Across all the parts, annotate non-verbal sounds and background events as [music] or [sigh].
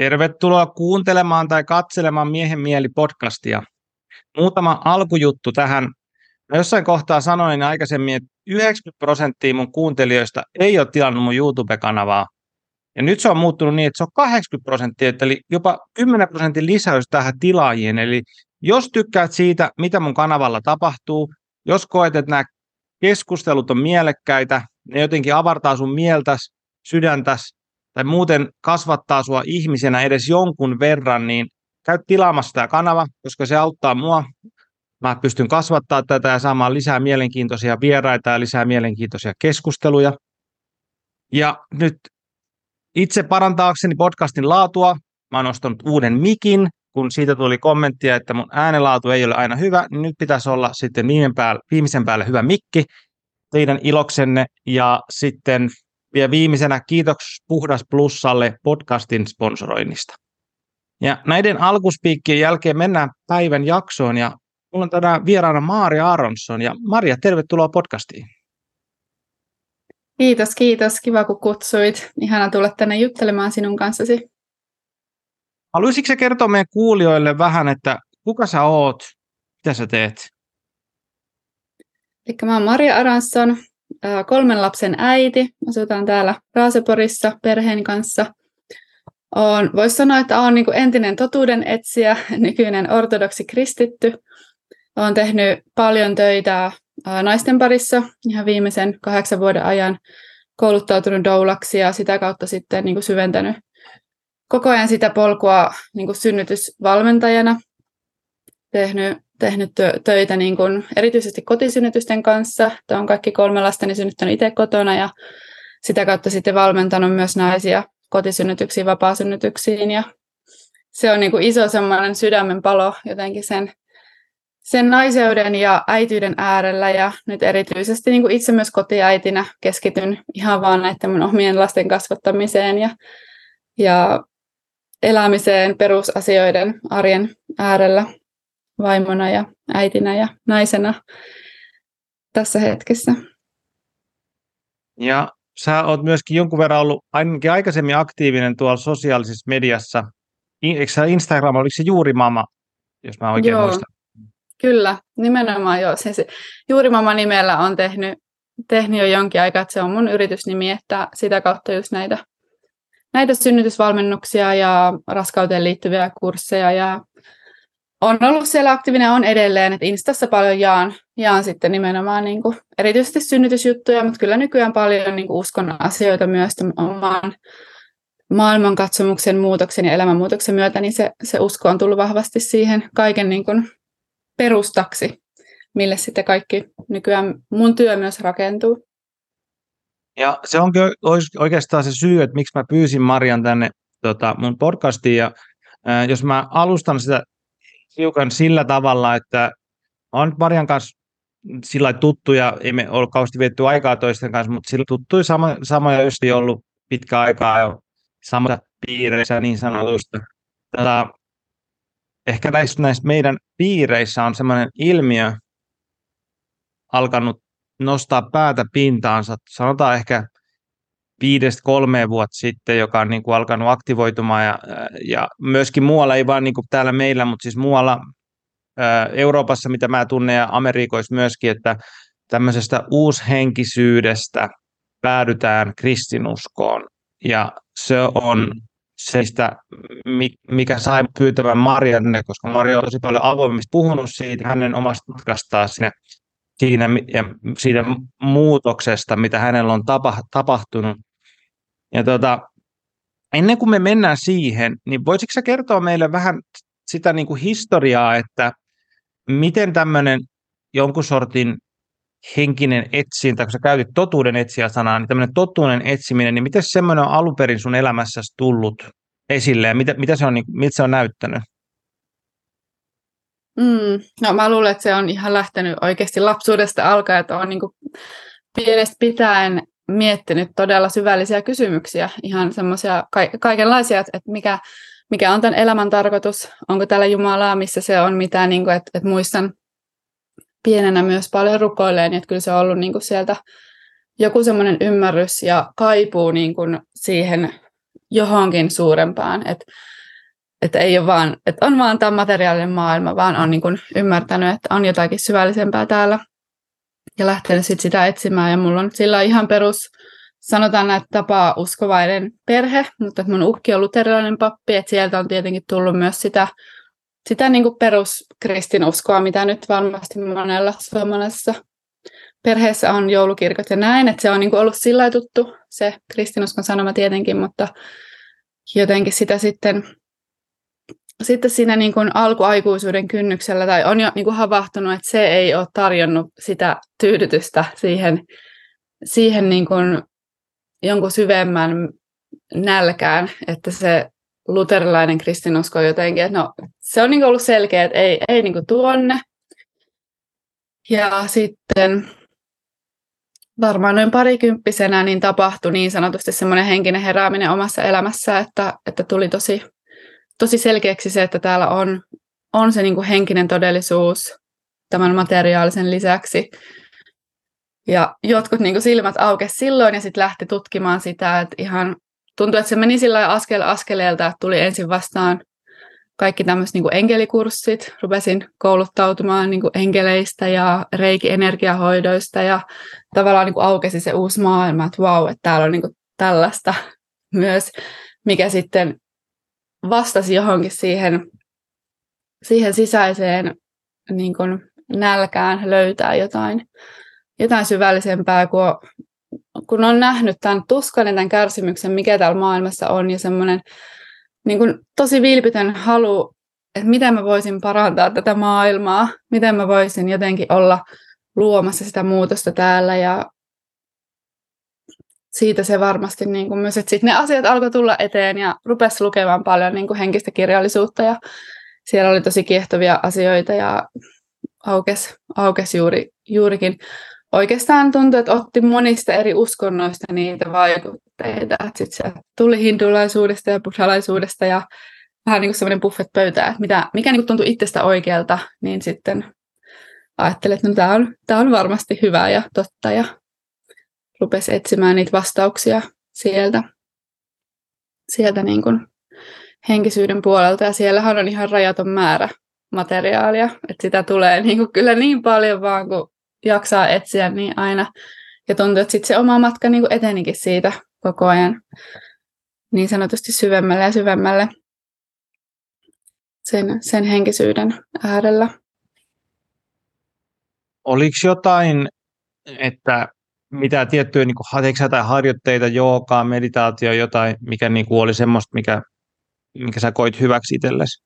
Tervetuloa kuuntelemaan tai katselemaan Miehen mieli podcastia. Muutama alkujuttu tähän. Mä jossain kohtaa sanoin aikaisemmin, että 90 prosenttia mun kuuntelijoista ei ole tilannut mun YouTube-kanavaa. Ja nyt se on muuttunut niin, että se on 80 prosenttia, eli jopa 10 prosentin lisäys tähän tilaajien. Eli jos tykkäät siitä, mitä mun kanavalla tapahtuu, jos koet, että nämä keskustelut on mielekkäitä, ne jotenkin avartaa sun mieltäs, sydäntäs, tai muuten kasvattaa sua ihmisenä edes jonkun verran, niin käy tilaamassa tämä kanava, koska se auttaa mua. Mä pystyn kasvattaa tätä ja saamaan lisää mielenkiintoisia vieraita ja lisää mielenkiintoisia keskusteluja. Ja nyt itse parantaakseni podcastin laatua, mä oon ostanut uuden mikin, kun siitä tuli kommenttia, että mun äänenlaatu ei ole aina hyvä, niin nyt pitäisi olla sitten viimeisen päälle, viimeisen päälle hyvä mikki teidän iloksenne. Ja sitten vielä viimeisenä kiitos Puhdas Plussalle podcastin sponsoroinnista. Ja näiden alkuspiikkien jälkeen mennään päivän jaksoon ja mulla on tänään vieraana Maria Aronsson. Ja Maria, tervetuloa podcastiin. Kiitos, kiitos. Kiva kun kutsuit. Ihana tulla tänne juttelemaan sinun kanssasi. Haluaisitko kertoa meidän kuulijoille vähän, että kuka sä oot, mitä sä teet? Eli mä oon Maria Aransson, kolmen lapsen äiti. Asutaan täällä Raaseporissa perheen kanssa. On, voisi sanoa, että olen niin entinen totuuden etsijä, [laughs] nykyinen ortodoksi kristitty. Olen tehnyt paljon töitä naisten parissa ihan viimeisen kahdeksan vuoden ajan kouluttautunut doulaksi ja sitä kautta sitten niin syventänyt koko ajan sitä polkua niin synnytysvalmentajana. Tehnyt tehnyt töitä niin kuin erityisesti kotisynnytysten kanssa. Tämä on kaikki kolme lastani synnyttänyt itse kotona ja sitä kautta sitten valmentanut myös naisia kotisynnytyksiin, vapaasynnytyksiin. Ja se on niin kuin iso semmoinen sydämen palo jotenkin sen, sen naiseuden ja äityyden äärellä. Ja nyt erityisesti niin kuin itse myös kotiäitinä keskityn ihan vaan näiden mun omien lasten kasvattamiseen ja, ja elämiseen perusasioiden arjen äärellä vaimona ja äitinä ja naisena tässä hetkessä. Ja sä oot myöskin jonkun verran ollut ainakin aikaisemmin aktiivinen tuolla sosiaalisessa mediassa. Eikö sä Instagram, oliko se juuri mama, jos mä oikein joo, muistan? Kyllä, nimenomaan joo. Se, se, juuri mama nimellä on tehnyt, tehnyt jo jonkin aikaa, että se on mun yritysnimi, että sitä kautta just näitä, näitä synnytysvalmennuksia ja raskauteen liittyviä kursseja ja on ollut siellä aktiivinen on edelleen, että Instassa paljon jaan, jaan sitten nimenomaan niin kuin, erityisesti synnytysjuttuja, mutta kyllä nykyään paljon niin kuin uskon asioita myös oman maailmankatsomuksen muutoksen ja elämänmuutoksen myötä, niin se, se usko on tullut vahvasti siihen kaiken niin kuin perustaksi, mille sitten kaikki nykyään mun työ myös rakentuu. Ja se onkin oikeastaan se syy, että miksi mä pyysin Marian tänne tota, mun podcastiin, ja jos mä alustan sitä hiukan sillä tavalla, että on Marian kanssa sillä tuttuja, ei me ole kauheasti vietty aikaa toisten kanssa, mutta sillä tuttuja sama, samoja ystäviä ollut pitkä aikaa jo samassa piireissä niin sanotusta. Tätä, ehkä näissä, näissä meidän piireissä on sellainen ilmiö alkanut nostaa päätä pintaansa, sanotaan ehkä viidestä kolmeen vuotta sitten, joka on niin kuin alkanut aktivoitumaan ja, ja myöskin muualla, ei vaan niin kuin täällä meillä, mutta siis muualla Euroopassa, mitä mä tunnen ja Amerikoissa myöskin, että tämmöisestä uushenkisyydestä päädytään kristinuskoon ja se on se, mikä sai pyytävän Marianne, koska Maria on tosi paljon avoimesti puhunut siitä hänen omasta matkastaan sinne siinä ja siitä muutoksesta, mitä hänellä on tapa, tapahtunut. Ja tota, ennen kuin me mennään siihen, niin voisitko sä kertoa meille vähän sitä niin kuin historiaa, että miten tämmöinen jonkun sortin henkinen etsintä, kun sä käytit totuuden etsiä sanaa, niin tämmöinen totuuden etsiminen, niin miten semmoinen on alun perin sun elämässäsi tullut esille ja mitä, mitä se on, niin, miltä se on näyttänyt? Mm, no mä luulen, että se on ihan lähtenyt oikeasti lapsuudesta alkaen, että on niin kuin pienestä pitäen miettinyt todella syvällisiä kysymyksiä, ihan semmoisia ka- kaikenlaisia, että mikä, mikä on tämän elämän tarkoitus, onko täällä Jumalaa, missä se on, mitä, niin kuin, että, että muistan pienenä myös paljon rukoilleen, että kyllä se on ollut niin kuin sieltä joku semmoinen ymmärrys ja kaipuu niin kuin siihen johonkin suurempaan, että että ei ole vaan, että on vaan tämä materiaalinen maailma, vaan on niin kuin ymmärtänyt, että on jotakin syvällisempää täällä ja lähtenyt sit sitä etsimään. Ja mulla on sillä ihan perus, sanotaan että tapaa uskovainen perhe, mutta että mun ukki on luterilainen pappi, että sieltä on tietenkin tullut myös sitä, sitä niin kuin peruskristinuskoa, mitä nyt varmasti monella suomalaisessa perheessä on joulukirkot ja näin, että se on niin kuin ollut sillä tuttu, se kristinuskon sanoma tietenkin, mutta jotenkin sitä sitten sitten siinä niin kuin alkuaikuisuuden kynnyksellä tai on jo niin kuin havahtunut, että se ei ole tarjonnut sitä tyydytystä siihen, siihen niin kuin jonkun syvemmän nälkään, että se luterilainen kristinusko jotenkin, että no, se on niin kuin ollut selkeä, että ei, ei niin kuin tuonne. Ja sitten varmaan noin parikymppisenä niin tapahtui niin sanotusti semmoinen henkinen herääminen omassa elämässä, että, että tuli tosi tosi selkeäksi se, että täällä on, on se niin kuin henkinen todellisuus tämän materiaalisen lisäksi. Ja jotkut niin kuin silmät aukesi silloin ja sitten lähti tutkimaan sitä, että ihan tuntui, että se meni sillä askel askeleelta, että tuli ensin vastaan kaikki tämmöiset niin enkelikurssit, rupesin kouluttautumaan niin kuin enkeleistä ja reiki-energiahoidoista ja tavallaan niin kuin aukesi se uusi maailma, että vau, että täällä on niin kuin tällaista [laughs] myös, mikä sitten vastasi johonkin siihen, siihen sisäiseen niin kuin nälkään löytää jotain, jotain syvällisempää, kun, kun on nähnyt tämän tuskan ja tämän kärsimyksen, mikä täällä maailmassa on, ja semmoinen niin kuin tosi vilpitön halu, että miten mä voisin parantaa tätä maailmaa, miten mä voisin jotenkin olla luomassa sitä muutosta täällä ja siitä se varmasti niin kuin myös, että sitten ne asiat alkoi tulla eteen ja rupesi lukemaan paljon niin kuin henkistä kirjallisuutta ja siellä oli tosi kiehtovia asioita ja aukesi, aukes juuri, juurikin. Oikeastaan tuntui, että otti monista eri uskonnoista niitä vaikutteita. Sitten se tuli hindulaisuudesta ja buddhalaisuudesta ja vähän niin kuin semmoinen buffet pöytä, että mitä, mikä niin kuin tuntui itsestä oikealta, niin sitten ajattelin, että no, tämä on, tämä on varmasti hyvää ja totta ja rupesi etsimään niitä vastauksia sieltä, sieltä niin kuin henkisyyden puolelta. Ja siellähän on ihan rajaton määrä materiaalia, että sitä tulee niin kuin kyllä niin paljon vaan, kun jaksaa etsiä, niin aina. Ja tuntuu, että sitten se oma matka niin kuin etenikin siitä koko ajan niin sanotusti syvemmälle ja syvemmälle sen, sen henkisyyden äärellä. Oliko jotain, että mitä tiettyjä niin kuin, tai harjoitteita, joogaa, meditaatio, jotain, mikä niin kuin, oli semmoista, mikä, mikä sä koit hyväksi itsellesi?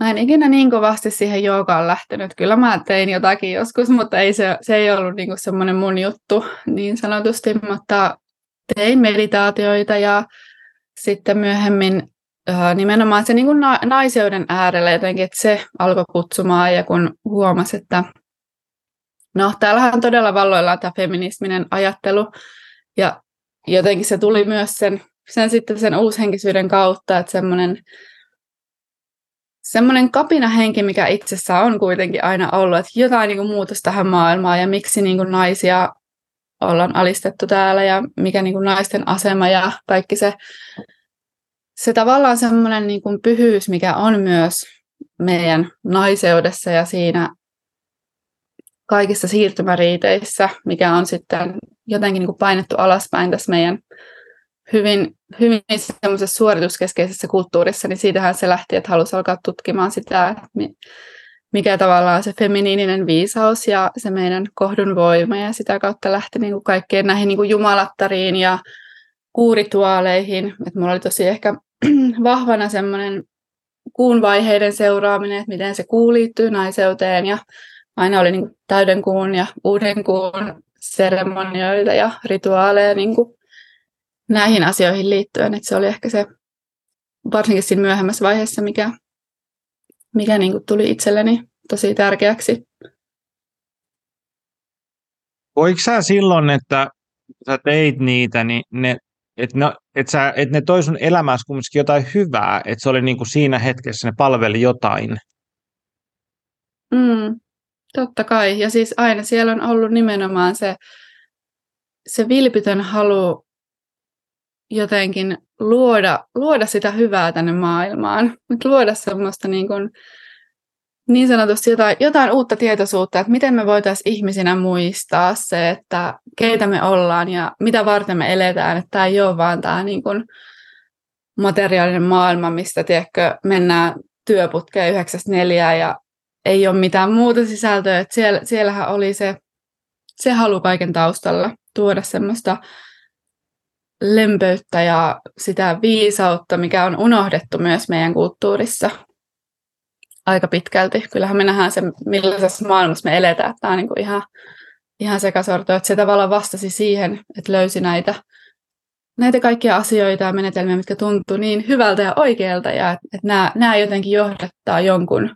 Mä en ikinä niin kovasti siihen joogaan lähtenyt. Kyllä mä tein jotakin joskus, mutta ei se, se ei ollut niin semmoinen mun juttu niin sanotusti, mutta tein meditaatioita ja sitten myöhemmin nimenomaan se niin kuin na- naiseuden äärellä jotenkin, että se alkoi kutsumaan ja kun huomasi, että No, täällähän todella valloillaan tämä feminisminen ajattelu, ja jotenkin se tuli myös sen, sen sitten sen uushenkisyyden kautta, että semmoinen semmoinen kapinahenki, mikä itsessä on kuitenkin aina ollut, että jotain niin kuin muutos tähän maailmaan ja miksi niin kuin naisia ollaan alistettu täällä ja mikä niin kuin naisten asema ja kaikki se, se tavallaan semmoinen niin kuin pyhyys, mikä on myös meidän naiseudessa ja siinä kaikissa siirtymäriiteissä, mikä on sitten jotenkin niin kuin painettu alaspäin tässä meidän hyvin, hyvin semmoisessa suorituskeskeisessä kulttuurissa, niin siitähän se lähti, että halusi alkaa tutkimaan sitä, mikä tavallaan se feminiininen viisaus ja se meidän kohdun voima ja sitä kautta lähti niin kuin kaikkeen näihin niin kuin jumalattariin ja kuurituaaleihin. Että mulla oli tosi ehkä [clears throat] vahvana semmoinen kuun vaiheiden seuraaminen, että miten se kuu liittyy naiseuteen ja aina oli niin täyden kuun ja uuden kuun seremonioita ja rituaaleja niin kuin näihin asioihin liittyen. Että se oli ehkä se, varsinkin siinä myöhemmässä vaiheessa, mikä, mikä niin kuin tuli itselleni tosi tärkeäksi. Voiko sä silloin, että sä teit niitä, niin ne, että no, et sä, et ne toi sun elämässä kumminkin jotain hyvää, että se oli niin kuin siinä hetkessä, ne palveli jotain? Mm, Totta kai. Ja siis aina siellä on ollut nimenomaan se, se vilpitön halu jotenkin luoda, luoda sitä hyvää tänne maailmaan. Luoda semmoista niin, kuin, niin sanotusti jotain, jotain uutta tietoisuutta, että miten me voitaisiin ihmisinä muistaa se, että keitä me ollaan ja mitä varten me eletään. Että tämä ei ole vaan tämä niin kuin materiaalinen maailma, mistä tiedätkö, mennään työputkeen 94 ja ei ole mitään muuta sisältöä. Että siellä, siellähän oli se, se halu kaiken taustalla tuoda semmoista lempöyttä ja sitä viisautta, mikä on unohdettu myös meidän kulttuurissa aika pitkälti. Kyllähän me nähdään se, millaisessa maailmassa me eletään. Tämä on niin kuin ihan, ihan sekasorto, että se tavallaan vastasi siihen, että löysi näitä, näitä kaikkia asioita ja menetelmiä, mitkä tuntuu niin hyvältä ja oikealta, ja että, nämä, nämä jotenkin johdattaa jonkun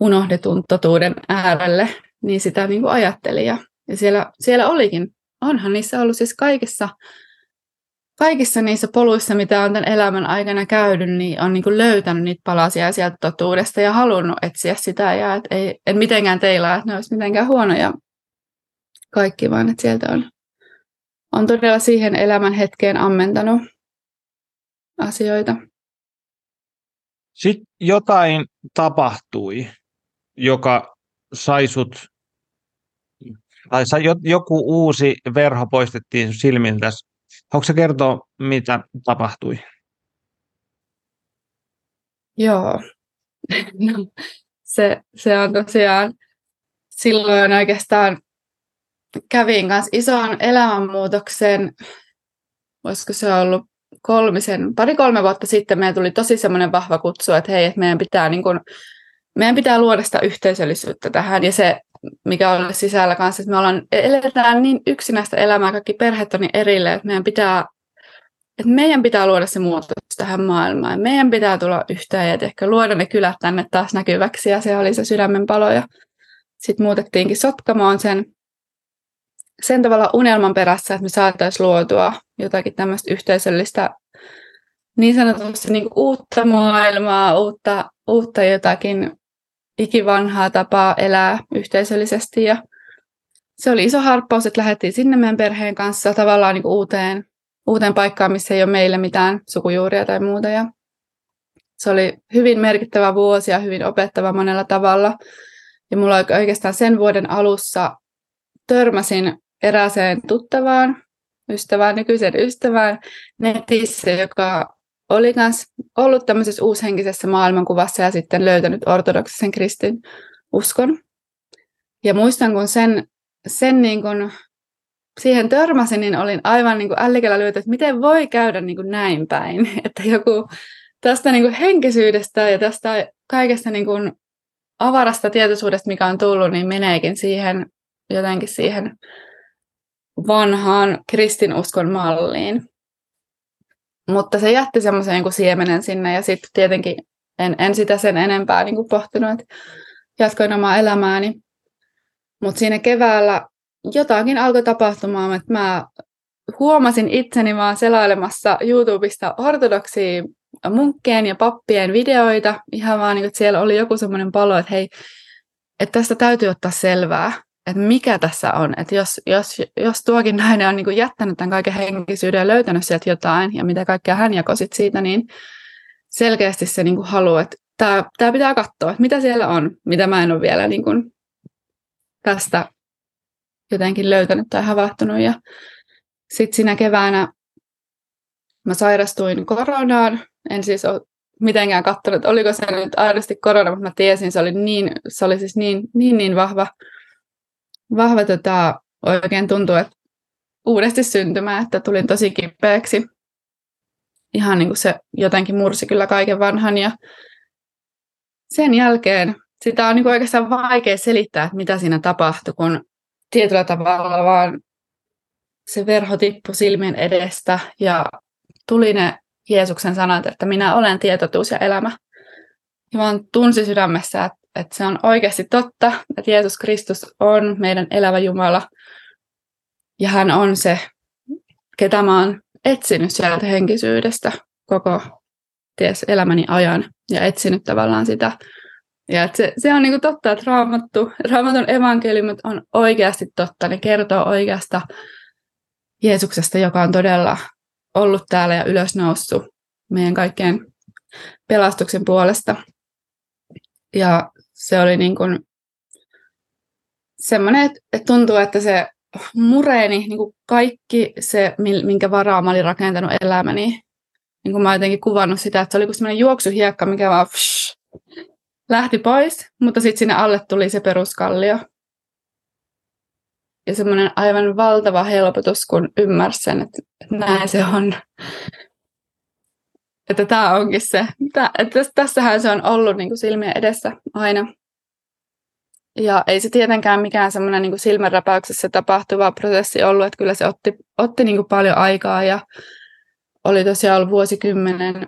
unohdetun totuuden äärelle, niin sitä niin kuin ajatteli. Ja, ja siellä, siellä olikin, onhan niissä ollut siis kaikissa kaikissa niissä poluissa, mitä on tämän elämän aikana käynyt, niin on niin kuin löytänyt niitä palasia sieltä totuudesta ja halunnut etsiä sitä. Ja et ei, en mitenkään teillä, että ne olisi mitenkään huonoja kaikki, vaan että sieltä on, on todella siihen elämän hetkeen ammentanut asioita. Sitten jotain tapahtui, joka sai sut, tai joku uusi verho poistettiin silmiltä Haluatko kertoa, mitä tapahtui? Joo. [laughs] No, se, se on tosiaan silloin oikeastaan kävin kanssa ison elämänmuutoksen, voisiko se ollut kolmisen, pari-kolme vuotta sitten meillä tuli tosi semmoinen vahva kutsu, että hei, että meidän pitää, niin kuin, meidän pitää luoda sitä yhteisöllisyyttä tähän. Ja se mikä on sisällä kanssa, että me ollaan, eletään niin yksinäistä elämää, kaikki perheet on niin erille, että meidän pitää, että meidän pitää luoda se muutos tähän maailmaan. Meidän pitää tulla yhteen ja ehkä luoda ne kylät tänne taas näkyväksi ja se oli se sydämen palo ja sitten muutettiinkin Sotkamoon sen, sen tavalla unelman perässä, että me saataisiin luotua jotakin tämmöistä yhteisöllistä niin sanotusti niin uutta maailmaa, uutta, uutta jotakin ikivanhaa tapaa elää yhteisöllisesti ja se oli iso harppaus, että lähdettiin sinne meidän perheen kanssa tavallaan niin uuteen, uuteen paikkaan, missä ei ole meille mitään sukujuuria tai muuta. Ja se oli hyvin merkittävä vuosi ja hyvin opettava monella tavalla. Ja mulla oikeastaan sen vuoden alussa törmäsin erääseen tuttavaan, ystävään, nykyisen ystävään netissä, joka oli myös ollut tämmöisessä uushenkisessä maailmankuvassa ja sitten löytänyt ortodoksisen kristin uskon. Ja muistan, kun sen, sen niin kuin, siihen törmäsin, niin olin aivan niin ällikällä lyöty, että miten voi käydä niin kuin näin päin. [laughs] Että joku tästä niin kuin henkisyydestä ja tästä kaikesta niin kuin avarasta tietoisuudesta, mikä on tullut, niin meneekin siihen jotenkin siihen vanhaan kristinuskon malliin. Mutta se jätti semmoisen niin siemenen sinne ja sitten tietenkin en, en sitä sen enempää niin kuin pohtinut, että jatkoin omaa elämääni. Mutta siinä keväällä jotakin alkoi tapahtumaan, että mä huomasin itseni vaan selailemassa YouTubesta ortodoksia munkkeen ja pappien videoita. Ihan vaan, niin, että siellä oli joku semmoinen palo, että hei, että tästä täytyy ottaa selvää että mikä tässä on. Että jos, jos, jos tuokin nainen on niin kuin jättänyt tämän kaiken henkisyyden ja löytänyt sieltä jotain, ja mitä kaikkea hän jakoi siitä, niin selkeästi se niin kuin haluaa, että tämä, pitää katsoa, että mitä siellä on, mitä mä en ole vielä niin kuin tästä jotenkin löytänyt tai havahtunut. Ja sitten siinä keväänä mä sairastuin koronaan. En siis ole mitenkään katsonut, oliko se nyt aidosti korona, mutta mä tiesin, se oli, niin, se oli siis niin, niin, niin vahva vahva tota, oikein tuntuu, että uudesti syntymä, että tulin tosi kipeäksi. Ihan niin kuin se jotenkin mursi kyllä kaiken vanhan ja sen jälkeen sitä on niin kuin oikeastaan vaikea selittää, että mitä siinä tapahtui, kun tietyllä tavalla vaan se verho tippui silmien edestä ja tuli ne Jeesuksen sanat, että minä olen tietotuus ja elämä. Ja vaan tunsi sydämessä, että että se on oikeasti totta, että Jeesus Kristus on meidän elävä Jumala. Ja hän on se, ketä mä oon etsinyt sieltä henkisyydestä koko ties elämäni ajan ja etsinyt tavallaan sitä. Ja se, se on niinku totta, että raamattu, raamatun evankeliumit on oikeasti totta. Ne kertoo oikeasta Jeesuksesta, joka on todella ollut täällä ja ylösnoussut meidän kaikkien pelastuksen puolesta. Ja se oli niin kuin semmoinen, että tuntuu, että se mureeni niin kuin kaikki se, minkä varaa mä olin rakentanut elämäni. Niin kuin mä jotenkin kuvannut sitä, että se oli kuin semmoinen juoksuhiekka, mikä vaan psh, lähti pois, mutta sitten sinne alle tuli se peruskallio. Ja semmoinen aivan valtava helpotus, kun ymmärsin että näin se on. Että tämä onkin se. Että tässähän se on ollut niin kuin silmien edessä aina. Ja ei se tietenkään mikään semmoinen niin silmänräpäyksessä tapahtuva prosessi ollut, että kyllä se otti, otti niin kuin paljon aikaa ja oli tosiaan ollut vuosikymmenen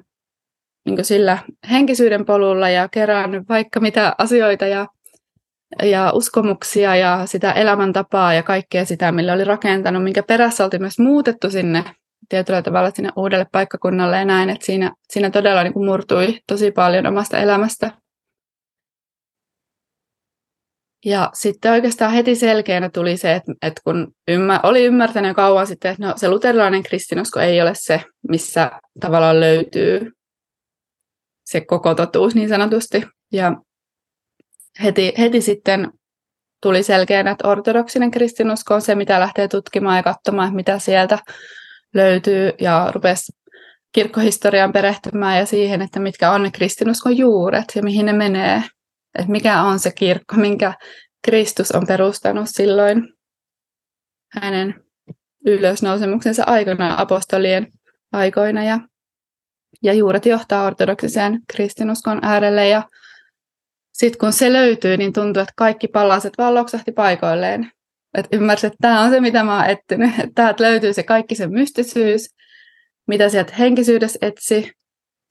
niin sillä henkisyyden polulla ja kerännyt vaikka mitä asioita ja, ja uskomuksia ja sitä elämäntapaa ja kaikkea sitä, millä oli rakentanut, minkä perässä oltiin myös muutettu sinne tietyllä tavalla sinne uudelle paikkakunnalle ja näin, että siinä, siinä todella niin kuin murtui tosi paljon omasta elämästä. Ja sitten oikeastaan heti selkeänä tuli se, että, että kun ymmär, oli ymmärtänyt jo kauan sitten, että no, se luterilainen kristinusko ei ole se, missä tavallaan löytyy se koko totuus niin sanotusti. Ja heti, heti sitten tuli selkeänä, että ortodoksinen kristinusko on se, mitä lähtee tutkimaan ja katsomaan, mitä sieltä löytyy. Ja rupesi kirkkohistoriaan perehtymään ja siihen, että mitkä on ne kristinuskon juuret ja mihin ne menee. Että mikä on se kirkko, minkä Kristus on perustanut silloin hänen ylösnousemuksensa aikana apostolien aikoina. Ja ja juuret johtaa ortodoksiseen kristinuskon äärelle. Ja sitten kun se löytyy, niin tuntuu, että kaikki palaset vaan loksahti paikoilleen. Että ymmärsin, että tämä on se, mitä mä oon etsinyt. Täältä löytyy se kaikki se mystisyys, mitä sieltä henkisyydessä etsi,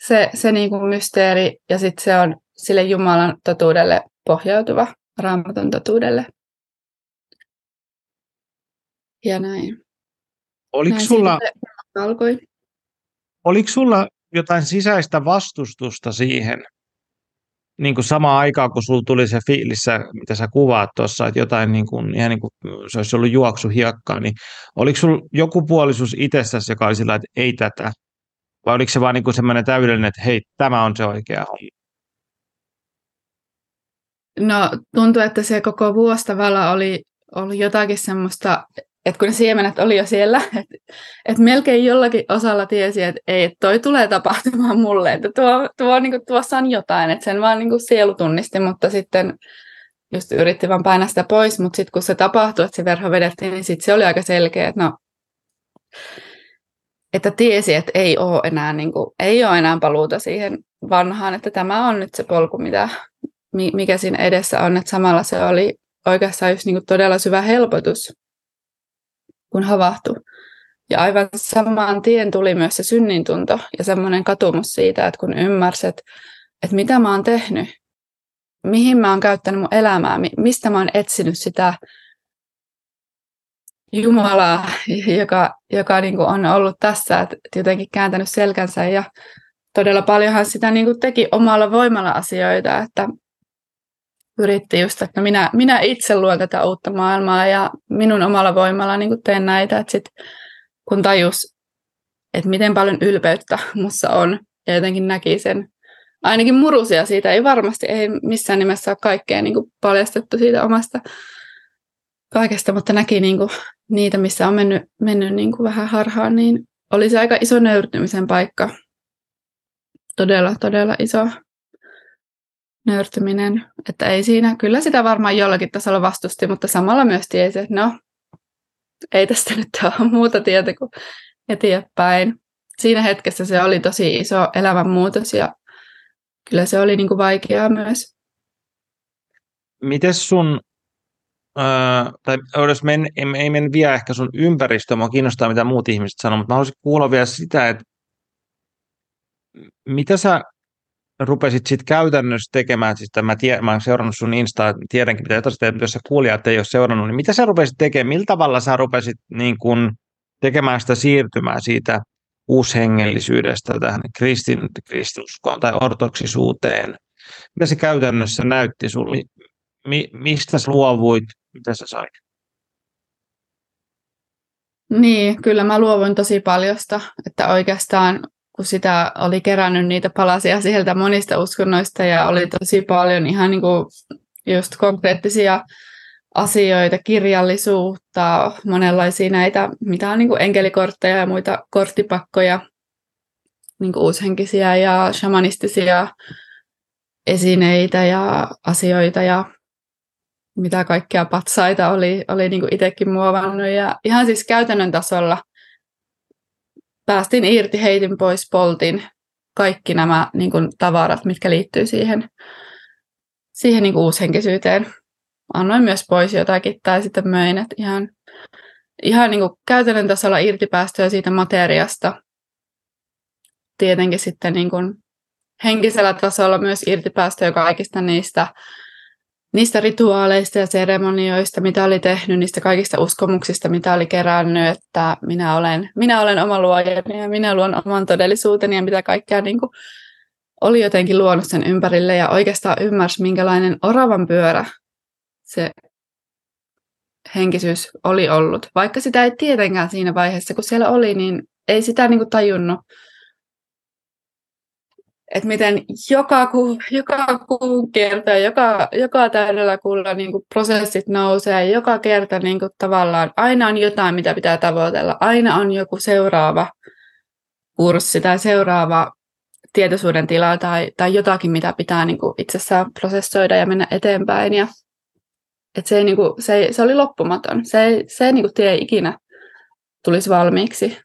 se, se niin kuin mysteeri, ja sitten se on sille Jumalan totuudelle pohjautuva, raamatun totuudelle. Ja näin. Oliko näin sulla, alkoi. Oliko sulla jotain sisäistä vastustusta siihen, niin kuin samaan aikaan, kun sulla tuli se fiilis, mitä sä kuvaat tuossa, että jotain niin kuin, ihan niin kuin se olisi ollut juoksuhiekkaa, niin oliko sulla joku puolisuus itsessäsi, joka oli sillä, että ei tätä, vai oliko se vaan niin kuin semmoinen täydellinen, että hei, tämä on se oikea homma? No tuntuu, että se koko vuosi tavalla oli, oli jotakin semmoista että kun ne siemenet oli jo siellä, [laughs] että et melkein jollakin osalla tiesi, että ei, toi tulee tapahtumaan mulle, että tuo, tuo, niin kuin, tuossa on jotain, että sen vaan niin kuin sielu tunnisti, mutta sitten just yritti vaan painaa sitä pois, mutta sitten kun se tapahtui, että se verho vedettiin, niin sitten se oli aika selkeä, että no, että tiesi, että ei ole enää, niin kuin, ei ole enää paluuta siihen vanhaan, että tämä on nyt se polku, mitä, mikä siinä edessä on, että samalla se oli oikeastaan just niin kuin todella syvä helpotus, kun havahtui. Ja aivan samaan tien tuli myös se synnintunto ja semmoinen katumus siitä, että kun ymmärsit, että, mitä mä oon tehnyt, mihin mä oon käyttänyt mun elämää, mistä mä oon etsinyt sitä Jumalaa, [laughs] joka, joka niin kuin on ollut tässä, että jotenkin kääntänyt selkänsä ja todella paljonhan sitä niin kuin teki omalla voimalla asioita, että yritti just, että minä, minä itse luon tätä uutta maailmaa ja minun omalla voimalla niin teen näitä, että sit, kun tajus, että miten paljon ylpeyttä [laughs] mussa on ja jotenkin näki sen, ainakin murusia siitä, ei varmasti, ei missään nimessä ole kaikkea niin kuin paljastettu siitä omasta kaikesta, mutta näki niin kuin niitä, missä on mennyt, mennyt niin kuin vähän harhaan, niin oli se aika iso nöyrtymisen paikka. Todella, todella iso nöyrtyminen. Että ei siinä, kyllä sitä varmaan jollakin tasolla vastusti, mutta samalla myös tiesi, että no, ei tästä [laughs] nyt ole muuta tietä kuin eteenpäin. Siinä hetkessä se oli tosi iso elämänmuutos ja kyllä se oli niin kuin vaikeaa myös. Miten sun, äh, tai jos men, ei mene vielä ehkä sun ympäristöä, mua kiinnostaa mitä muut ihmiset sanoo, mutta mä haluaisin kuulla vielä sitä, että mitä sä rupesit sitten käytännössä tekemään, siis mä, tie, mä olen seurannut sun Instaa, tiedänkin mitä jotain teet, jos sä kuulijat ei ole seurannut, niin mitä sä rupesit tekemään, millä tavalla sä rupesit niin kun, tekemään sitä siirtymää siitä uushengellisyydestä tähän kristin, kristinuskoon tai ortoksisuuteen? Mitä se käytännössä näytti sulle? Mi, mistä sä luovuit? Mitä sä sait? Niin, kyllä mä luovuin tosi paljosta, että oikeastaan kun sitä oli kerännyt niitä palasia sieltä monista uskonnoista ja oli tosi paljon ihan niin kuin just konkreettisia asioita, kirjallisuutta, monenlaisia näitä, mitä on niin kuin enkelikortteja ja muita korttipakkoja, niin kuin uushenkisiä ja shamanistisia esineitä ja asioita ja mitä kaikkea patsaita oli, oli niin itsekin muovannut. Ja ihan siis käytännön tasolla päästin irti, heitin pois, poltin kaikki nämä niin kuin, tavarat, mitkä liittyy siihen, siihen niin kuin uushenkisyyteen. Annoin myös pois jotakin tai sitten möin, että ihan, ihan niin kuin käytännön tasolla irtipäästöä siitä materiasta. Tietenkin sitten niin kuin henkisellä tasolla myös irtipäästöä kaikista niistä niistä rituaaleista ja seremonioista, mitä oli tehnyt, niistä kaikista uskomuksista, mitä oli kerännyt, että minä olen, minä olen oma luojani ja minä luon oman todellisuuteni ja mitä kaikkea niin kuin oli jotenkin luonut sen ympärille ja oikeastaan ymmärsi, minkälainen oravan pyörä se henkisyys oli ollut. Vaikka sitä ei tietenkään siinä vaiheessa, kun siellä oli, niin ei sitä niin kuin tajunnut että miten joka, ku, joka kuun kerta, joka, joka täydellä kuulla niin kuin prosessit nousee, joka kerta niin kuin tavallaan aina on jotain, mitä pitää tavoitella, aina on joku seuraava kurssi tai seuraava tietoisuuden tila tai, tai jotakin, mitä pitää niin kuin itsessään prosessoida ja mennä eteenpäin. Ja, et se, ei, niin kuin, se, ei, se oli loppumaton. Se ei, se ei niin kuin tie ikinä tulisi valmiiksi.